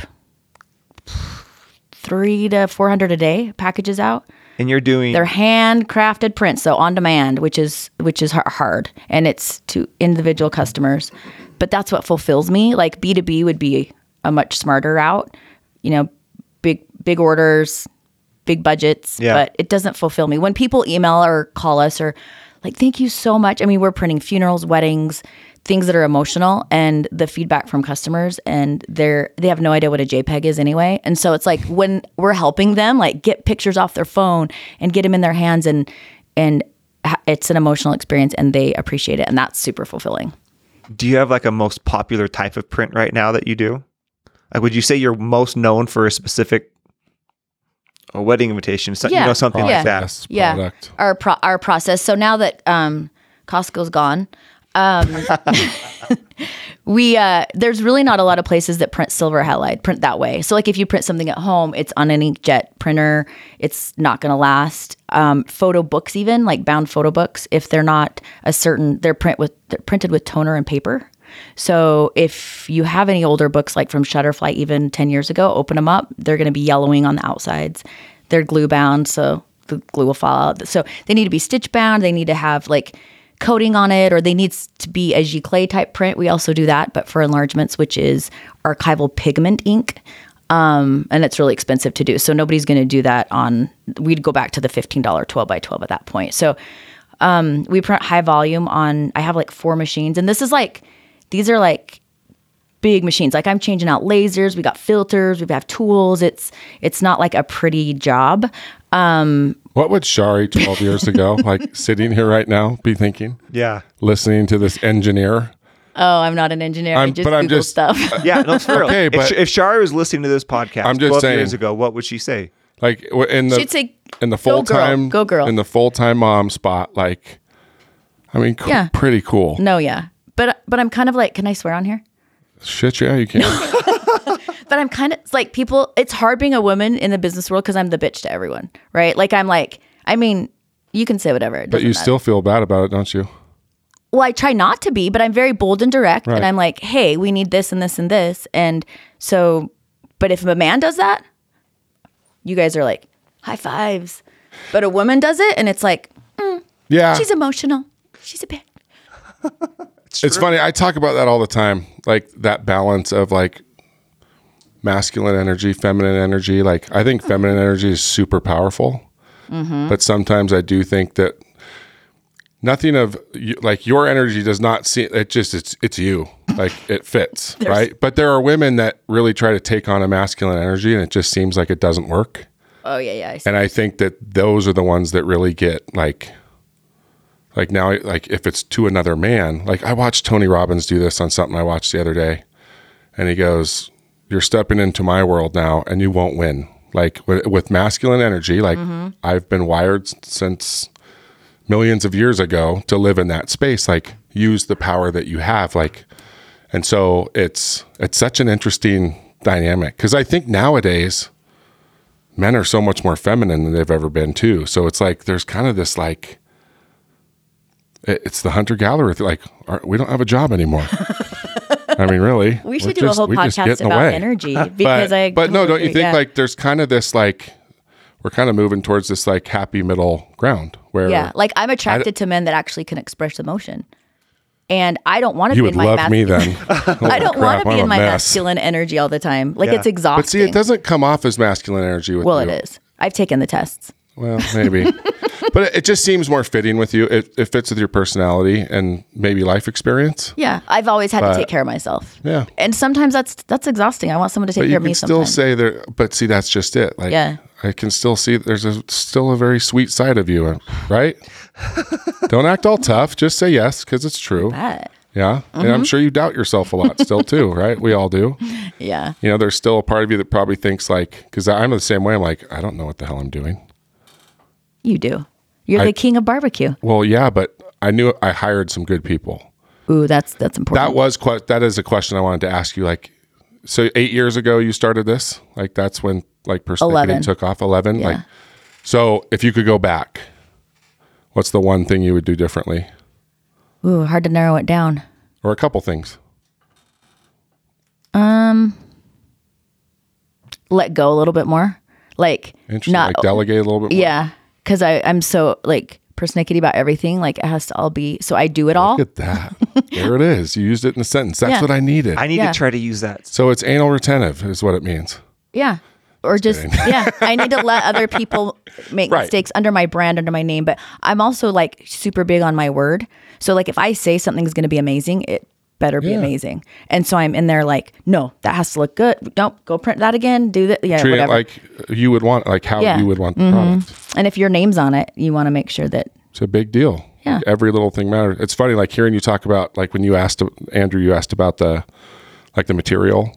three to 400 a day packages out. And you're doing They're handcrafted prints, so on demand, which is which is hard, and it's to individual customers. But that's what fulfills me. Like B two B would be a much smarter route. You know, big big orders, big budgets, Yeah. but it doesn't fulfill me. When people email or call us or like, thank you so much. I mean, we're printing funerals, weddings, things that are emotional, and the feedback from customers, and they're they have no idea what a JPEG is anyway. And so it's like when we're helping them, like get pictures off their phone and get them in their hands, and and it's an emotional experience, and they appreciate it, and that's super fulfilling. Do you have like a most popular type of print right now that you do? Like, would you say you're most known for a specific a wedding invitation? So, You know, something Yeah. like that. Process, yeah our pro- our process so now that um costco's gone um *laughs* we uh there's really not a lot of places that print silver halide print that way so like if you print something at home it's on an inkjet printer it's not going to last um photo books even like bound photo books if they're not a certain they're print with they're printed with toner and paper so if you have any older books like from Shutterfly even 10 years ago, open them up. They're going to be yellowing on the outsides. They're glue bound, so the glue will fall out. So they need to be stitch bound. They need to have like coating on it or they need to be a giclée type print. We also do that, but for enlargements, which is archival pigment ink. Um, and it's really expensive to do. So nobody's going to do that on, we'd go back to the $15 12 by 12 at that point. So um, we print high volume on, I have like four machines and this is like, these are like big machines. Like I'm changing out lasers. We got filters. We have tools. It's it's not like a pretty job. Um, What would Chari 12 years ago, *laughs* like sitting here right now, be thinking? Yeah. Listening to this engineer? Oh, I'm not an engineer. i I'm- just but I'm Google just- stuff. *laughs* Yeah, no, it's for real. Okay, but- Sh- if Chari was listening to this podcast I'm just 12 saying- years ago, what would she say? Like in the She'd say, in the "Go full girl, time go girl." in the full time mom spot, like I mean, co- Yeah. pretty cool. no, yeah, but but I'm kind of like, can I swear on here? Shit, yeah, you can. *laughs* But I'm kind of like people. It's hard being a woman in the business world because I'm the bitch to everyone, right? Like I'm like, I mean, you can say whatever. But you matter. still feel bad about it, don't you? well, I try not to be, but I'm very bold and direct. Right. And I'm like, hey, we need this and this and this. And so, but if a man does that, you guys are like, high fives. But a woman does it and it's like, mm, Yeah, she's emotional. She's a bitch. *laughs* it's funny. I talk about that all the time, like that balance of like masculine energy, feminine energy. Like I think oh. feminine energy is super powerful, mm-hmm. but sometimes I do think that nothing of like your energy does not see it. Just it's it's you. Like *laughs* it fits, right? But there are women that really try to take on a masculine energy, and it just seems like it doesn't work. Oh, yeah, yeah. I see. And I think that those are the ones that really get like, like now, like if it's to another man, like I watched Tony Robbins do this on something I watched the other day, and he goes, "You're stepping into my world now, and you won't win." Like with, with masculine energy, like mm-hmm. I've been wired since millions of years ago to live in that space. Like use the power that you have, like, and so it's it's such an interesting dynamic because I think nowadays men are so much more feminine than they've ever been too. So it's like there's kind of this like it's the hunter gatherer like we don't have a job anymore. I mean, really, *laughs* we should do just- a whole we just get podcast about way. energy *laughs* because But, I. but no, don't you think yeah. like there's kind of this like we're kind of moving towards this like happy middle ground where Yeah, like I'm attracted to men that actually can express emotion. And I don't want to you be would in my love mas- me then. *laughs* I don't want to be in my masculine energy all the time. Like Yeah. it's exhausting. But see, it doesn't come off as masculine energy with well, you. it is. I've taken the tests. Well, maybe. *laughs* but it, just seems more fitting with you. It, it fits with your personality and maybe life experience. Yeah, I've always had But- to take care of myself. Yeah. and sometimes that's that's exhausting. I want someone to take But care you of can me. still sometimes. say there. But see, that's just it. Like, Yeah. I can still see there's a still a very sweet side of you, right? *laughs* Don't act all tough. Just say yes because it's true. Yeah, and Mm-hmm. I'm sure you doubt yourself a lot still too, *laughs* right? We all do. Yeah, You know, there's still a part of you that probably thinks like, because I'm the same way. I'm like, I don't know what the hell I'm doing. You do. You're I- the king of barbecue. Well, yeah, but I knew I hired some good people. Ooh, that's that's important. That was que- that is a question I wanted to ask you. Like, so eight years ago you started this. Like that's when like Perspective took off. Eleven. Yeah. Like, so if you could go back, what's the one thing you would do differently, Ooh, hard to narrow it down. or a couple things? Um, Let go a little bit more. Like Interesting. not like delegate a little bit. More. yeah, because I I'm so like persnickety about everything. Like it has to all be. So I do it all. Look at that. there it is. You used it in a sentence. That's Yeah. what I needed. I need Yeah. to try to use that. so it's anal retentive, is what it means. Yeah. Or just yeah, I need to *laughs* let other people make Right. mistakes under my brand, under my name. But I'm also like super big on my word. So like if I say something's going to be amazing, it better be Yeah. amazing. And so I'm in there like, no, that has to look good. Don't go print that again. Do that. Yeah, Treat whatever. like you would want, like how Yeah. Mm-hmm. you would want the product. and if your name's on it, you want to make sure that It's a big deal. Yeah. Every little thing matters. It's funny, like hearing you talk about, like when you asked Andrew, you asked about the, like the material.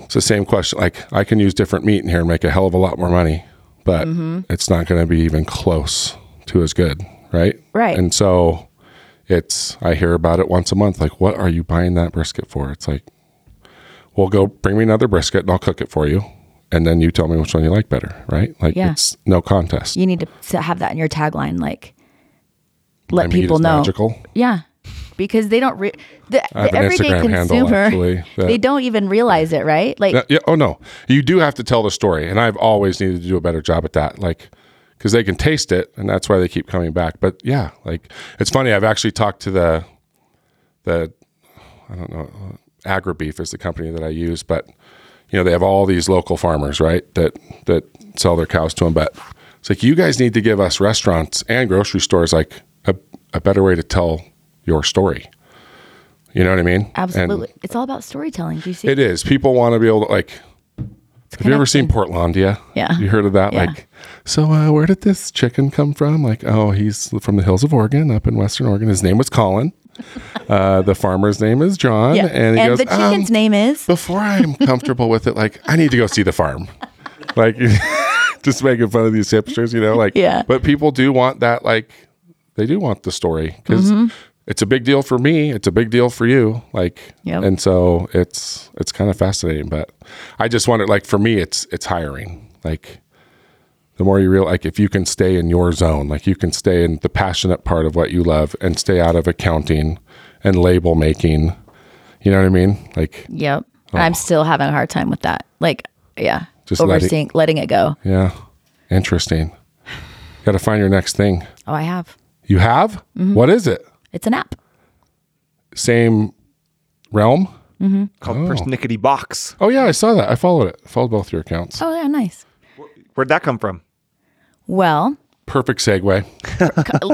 It's the same question. Like I can use different meat in here and make a hell of a lot more money, but Mm-hmm. it's not going to be even close to as good, right? Right. And so it's I hear about it once a month. Like, what are you buying that brisket for? It's like, well, go bring me another brisket and I'll cook it for you, and then you tell me which one you like better, right? Like Yeah. it's no contest. You need to have that in your tagline, like let people know. magical. Yeah, because they don't. Re- the, the an everyday Instagram handle, consumer, actually, that- they don't even realize it, right? Like, yeah, oh no, you do have to tell the story, and I've always needed to do a better job at that. Like, because they can taste it, and that's why they keep coming back. But yeah, like it's funny. I've actually talked to the the I don't know, AgriBeef is the company that I use, but you know they have all these local farmers, right? That that sell their cows to them. But it's like you guys need to give us restaurants and grocery stores like a, a better way to tell your story. You know what I mean? And- absolutely, it's all about storytelling. Do you see? it is. People want to be able to like. Have you ever seen Portlandia? Yeah. You heard of that? Yeah. Like, so uh, where did this chicken come from? Like, oh, he's from the hills of Oregon, up in Western Oregon. His name was Colin. *laughs* Uh, the farmer's name is John, yeah, and he goes, the chicken's um, name is. Before I'm comfortable with it, like, I need to go see the farm. *laughs* Like, *laughs* just making fun of these hipsters, you know? Like, Yeah. But people do want that. Like, they do want the story because Mm-hmm. It's a big deal for me. It's a big deal for you. Like, Yep. and so it's it's kind of fascinating. But I just wonder, like, for me, it's it's hiring. Like, the more you real like if you can stay in your zone, like you can stay in the passionate part of what you love and stay out of accounting and label making. You know what I mean? Like, Yep. And I'm still having a hard time with that. Like, yeah, Oh. Just letting- overseeing, letting it go. yeah, interesting. Got to find your next thing. Oh, I have. You have? Mm-hmm. What is it? It's an app. Same realm? Called Persnickety Box. Oh yeah, I saw that. I followed it. I followed both your accounts. Oh, yeah, nice. Where'd that come from? Well, Perfect segue.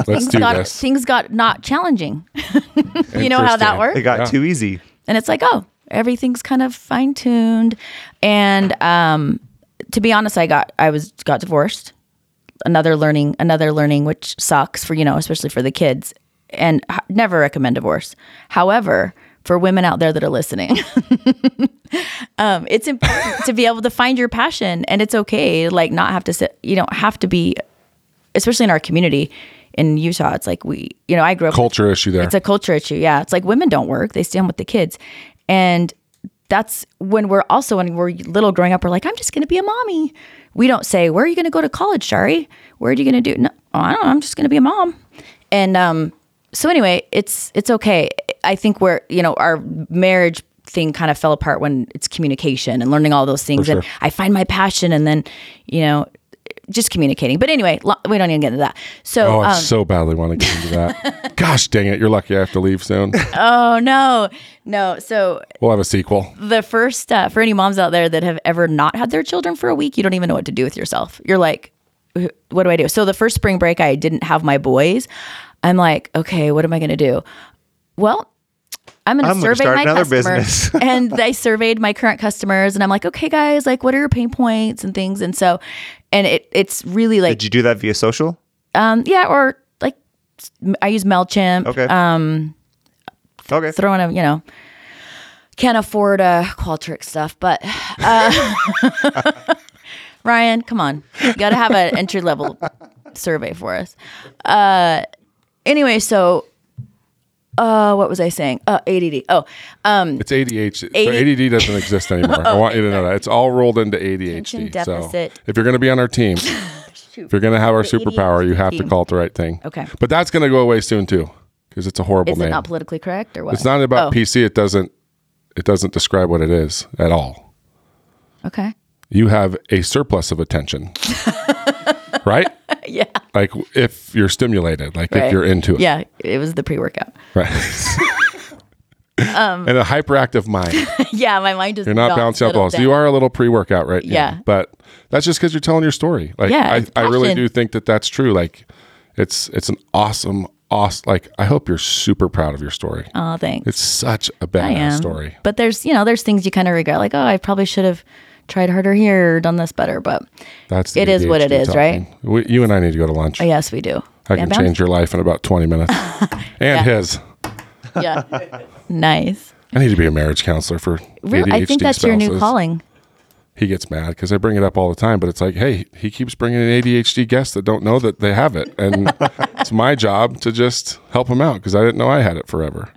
*laughs* things do got this. things got not challenging. *laughs* you know how that Interesting. works? It got Yeah. too easy. and it's like oh everything's kind of fine tuned and um to be honest i got i was got divorced another learning another learning which sucks for you know especially for the kids and h- never recommend divorce however for women out there that are listening *laughs* um it's important to be able to find your passion and it's okay to like not have to sit you don't have to be especially in our community in utah it's like we you know i grew up Culture issue there. it's a culture issue. Yeah. It's like women don't work, they stay home with the kids. And that's when we're also, when we're little growing up, we're like, I'm just going to be a mommy. We don't say, Where are you going to go to college, Chari? Where are you going to do? No, I don't know. I'm just going to be a mom. And um, so, anyway, it's, it's okay. I think we're, you know, our marriage thing kind of fell apart when it's communication and learning all those things. And. I find my passion and then, you know, just communicating. But anyway, lo- we don't even get into that. So, oh, I um, so badly want to get into that. *laughs* Gosh dang it! You're lucky I have to leave soon. oh no, no. So We'll have a sequel. the first uh, for any moms out there that have ever not had their children for a week, you don't even know what to do with yourself. You're like, what do I do? So the first spring break, I didn't have my boys. I'm like, okay, what am I going to do? Well, I'm going to gonna survey start my another customers, business. *laughs* *laughs* and I surveyed my current customers, and I'm like, okay, guys, like, what are your pain points and things? And so, and it it's really like, Did you do that via social? um, yeah, or like, I use Mailchimp. Okay. Um. Okay. throw in a you know can't afford uh Qualtrics stuff, but uh, *laughs* Ryan, come on, you got to have an entry level survey for us. Uh, anyway, so uh, what was I saying? Uh, ADD. Oh, um, It's ADHD. So AD ADD doesn't exist anymore. I want you to know that it's all rolled into ADHD. So deficit. if you're going to be on our team, *laughs* if you're going to have our superpower, you have to call it the right thing. Okay. But that's going to go away soon too, because it's a horrible is name. it not politically correct or what? it's not about Oh, PC. It doesn't. It doesn't describe what it is at all. Okay. You have a surplus of attention, *laughs* right? *laughs* Yeah. Like if you're stimulated, like if you're into it, Yeah, it was the pre workout. right? *laughs* Um, and a hyperactive mind. *laughs* yeah, my mind is You're not bouncing off the walls. You are a little pre-workout right now, Yeah. but that's just because you're telling your story. Like, Yeah, I, I really do think that that's true. Like, it's it's an awesome, awesome. Like, I hope you're super proud of your story. Oh, thanks. It's such a badass story. But there's, you know, there's things you kind of regret, like, oh, I probably should have tried harder here, done this better. But That's It is what it ADHD is, talking. We, you and I need to go to lunch. oh, yes, we do. I Yeah, can bounce- change your life in about 20 minutes, *laughs* and his. Yeah. nice. I need to be a marriage counselor for Really, I think ADHD that's your new calling. He gets mad because I bring it up all the time, but it's like, hey, he keeps bringing in ADHD guests that don't know that they have it, and *laughs* it's my job to just help him out because I didn't know I had it forever.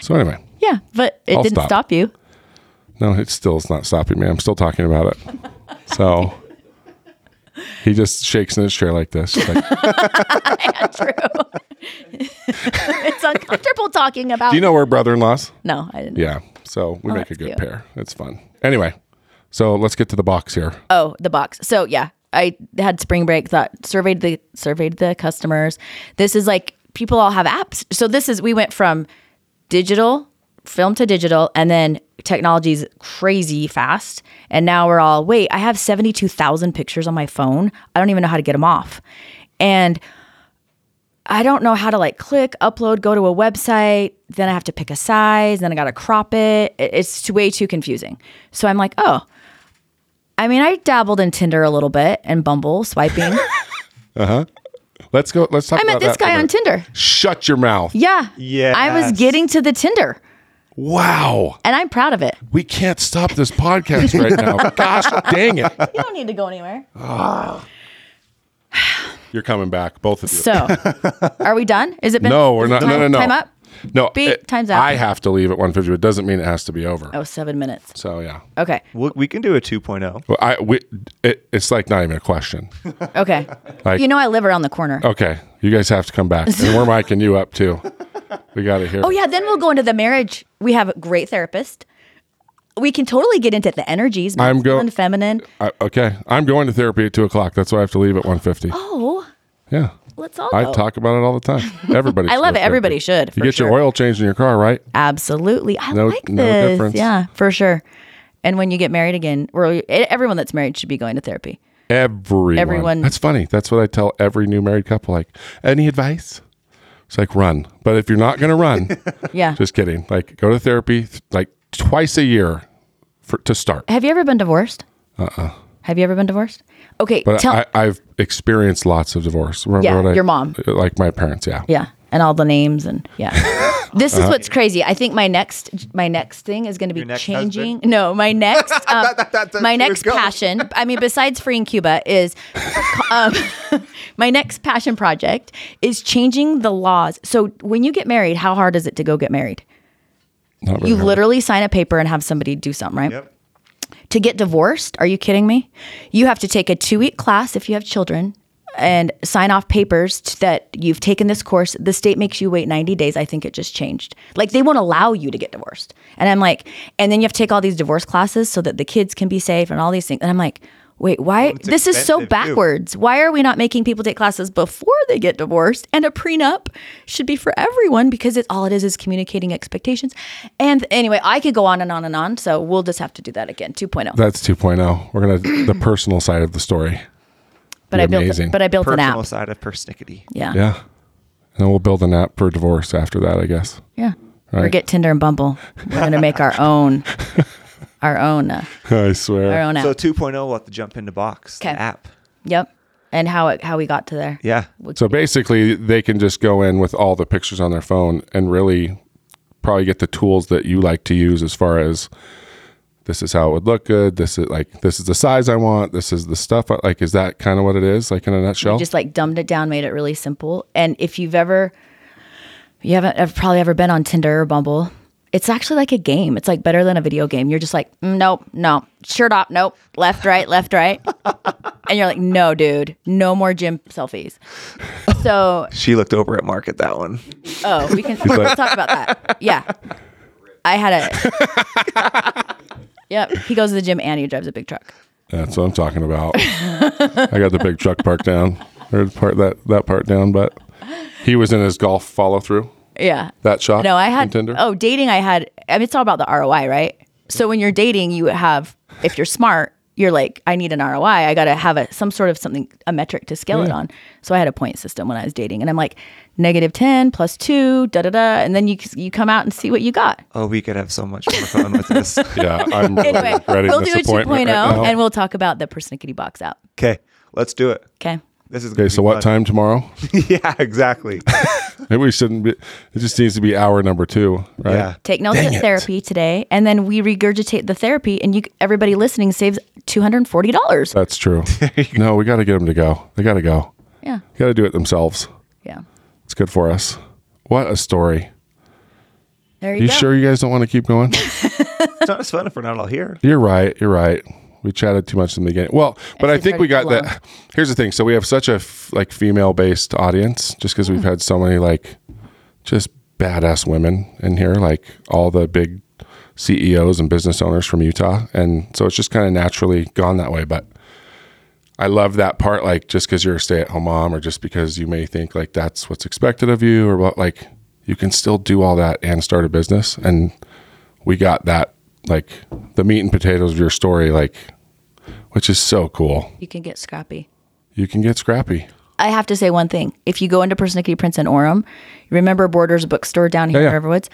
So anyway, Yeah, but it I'll didn't stop. stop you. No, it still is not stopping me. I'm still talking about it. So he just shakes in his chair like this. Like, *laughs* *laughs* It's uncomfortable talking about. Do you know we're brother-in-laws? No, I didn't. Yeah. So we Oh, make a good cute. pair. It's fun. Anyway, so let's get to the box here. Oh, the box. So yeah, I had spring break. Thought surveyed the surveyed the customers. This is like people all have apps. So this is we went from digital film to digital, and then technology's crazy fast. And now we're all wait. I have seventy two thousand pictures on my phone. I don't even know how to get them off, and I don't know how to like click, upload, go to a website. Then I have to pick a size. Then I got to crop it. It- It's too, way too confusing. So I'm like, oh, I mean, I dabbled in Tinder a little bit and Bumble swiping. *laughs* Uh huh. Let's go. Let's talk I about met this that guy on. Tinder. Shut your mouth. Yeah. Yeah. I was getting to the Tinder Wow. and I'm proud of it. We can't stop this podcast right now. *laughs* Gosh dang it. You don't need to go anywhere. *sighs* You're coming back, both of you. So, are we done? Is it been? no, we're not. it No, time, no, no. Time up? No. Beep, it- time's out. I have to leave at 150. It doesn't mean it has to be over. Oh, seven minutes. So yeah. Okay. We, we can do a oh. 2.0. Well, I we, it, it's like not even a question. *laughs* Okay. Like- you know, I live around the corner. Okay, you guys have to come back, *laughs* and we're miking you up too. We got to hear. Oh yeah, then we'll go into the marriage. We have a great therapist. We can totally get into the energies, I'm go- masculine, feminine. I, uh, okay, I'm going to therapy at two o'clock. That's why I have to leave at 150. Oh, Yeah. let's all I go. talk about it all the time. Everybody. *laughs* I love it. to Everybody should. You get your oil changed in your car, right? Absolutely. I No- like no this. difference. Yeah, for sure. And when you get married again, or everyone that's married should be going to therapy. Everyone. Everyone- That's funny. That's what I tell every new married couple. Like, any advice? It's like run. But if you're not going to run, *laughs* Yeah. just kidding. Like, go to therapy like twice a year for to start. Have you ever been divorced? Uh-uh. Have you ever been divorced? Okay, But tell I, I've experienced lots of divorce. Remember Yeah, what I, your mom. like my parents. Yeah. yeah, and all the names and yeah. *laughs* This Uh-huh. is what's crazy. I think my next my next thing is going to be changing. No, my next *laughs* um, that- that's where my next passion. *laughs* I mean, besides freeing Cuba, is um, my next passion project is changing the laws. So when you get married, how hard is it to go get married? Not very You hard. literally sign a paper and have somebody do something, right? Yep. To get divorced, are you kidding me? You have to take a two week class if you have children and sign off papers t- that you've taken this course. The state makes you wait 90 days. I think it just changed. Like they won't allow you to get divorced. And I'm like, and then you have to take all these divorce classes so that the kids can be safe and all these things. And I'm like, wait, why? it's this is so expensive, too. backwards. Why are we not making people take classes before they get divorced? And a prenup should be for everyone because it's all it is is communicating expectations. And anyway, I could go on and on and on. So we'll just have to do that again, 2.0. That's 2.0. We're gonna the personal side of the story. But be I built, amazing. but I built an app. side of persnickety. Yeah. Yeah. And then we'll build an app for divorce after that, I guess. Yeah. Or get Tinder and Bumble. We're going to make our own, *laughs* our own, uh, I swear. our own app. So 2.0, we'll have to jump into box the 'Kay. app. yep. And how it, how we got to there. Yeah. So basically, they can just go in with all the pictures on their phone and really probably get the tools that you like to use as far as this is how it would look good. This is like this is the size I want. This is the stuff. I, like, is that kind of what it is? Like in a nutshell? just like dumbed it down, made it really simple. And if you've ever, you haven't ever, probably ever been on Tinder or Bumble, it's actually like a game. It's like better than a video game. You're just like, mm, nope, no, shirt off, nope, left, right, left, right. *laughs* and you're like, no, dude, no more gym selfies. So, *laughs* She looked over at Mark at that one. oh, we can we'll talk about that. Yeah. I had a, yep, he goes to the gym and he drives a big truck. That's what I'm talking about. I got the big truck part down, or part that that part down, but he was in his golf follow through. Yeah. That shot. No, I had Tinder. oh dating. I had. I mean, it's all about the ROI, right? So when you're dating, you have if you're smart, you're like, I need an ROI. I got to have a some sort of something a metric to scale it on. So I had a point system when I was dating, and I'm like negative ten plus two, da da da, and then you you come out and see what you got. Oh, we could have so much more fun with this. *laughs* Yeah, I'm *laughs* really Anyway, regretting we'll do a 2.0, appointment right oh, and we'll talk about the persnickety box app. Okay, let's do it. Okay. This is Okay, be so what fun. time tomorrow? *laughs* yeah, exactly. *laughs* Maybe we shouldn't be. It just needs to be hour number two, right? Yeah. Take notes Dang at it. therapy today, and then we regurgitate the therapy, and you everybody listening saves two hundred and forty dollars. That's true. *laughs* no, we got to get them to go. They got to go. Yeah, Got to do it themselves. yeah. It's good for us. What a story. There you, You go. sure you guys don't want to keep going? it's not as fun if we're not all here. You're right. You're right. We chatted too much in the beginning. Well, but I think we got that. *laughs* Here's the thing. So we have such a f- like female based audience just because we've had so many like just badass women in here, like all the big CEOs and business owners from Utah, and so it's just kind of naturally gone that way. But I love that part, like just because you're a stay at home mom, or just because you may think like that's what's expected of you, or what like you can still do all that and start a business, and we got that like the meat and potatoes of your story, like which is so cool. You can get scrappy. You can get scrappy. I have to say one thing. If you go into Persnickety Prints in Orem, remember Borders bookstore down here Yeah, in. Riverwoods?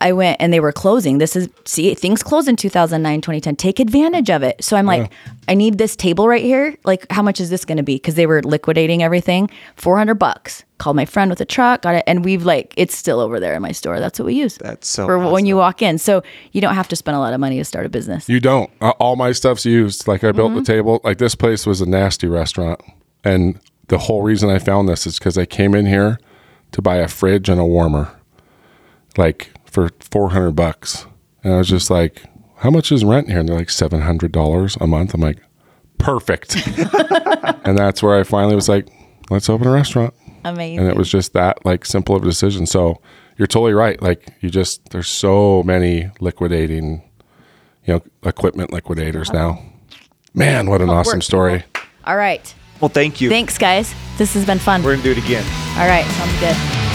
I went and they were closing. This is see things close in 2009, 2010. Take advantage of it. So I'm like, I need this table right here. Like, how much is this going to be? Because they were liquidating everything. 400 bucks. Called my friend with a truck, got it, and we've like it's still over there in my store. That's what we use. That's so for when you walk in. So you don't have to spend a lot of money to start a business. You don't. Uh, all my stuff's used. Like I built the table. Like this place was a nasty restaurant, and the whole reason I found this is because I came in here to buy a fridge and a warmer, like for four hundred bucks, and I was just like, "How much is rent here?" And they're like seven hundred dollars a month. I'm like, "Perfect," *laughs* and that's where I finally was like, "Let's open a restaurant." Amazing. and it was just that like simple of a decision so you're totally right like you just there's so many liquidating you know equipment liquidators now man what an awesome work, story All right. Well, thank you. Thanks, guys. This has been fun. We're gonna do it again. All right. Sounds good.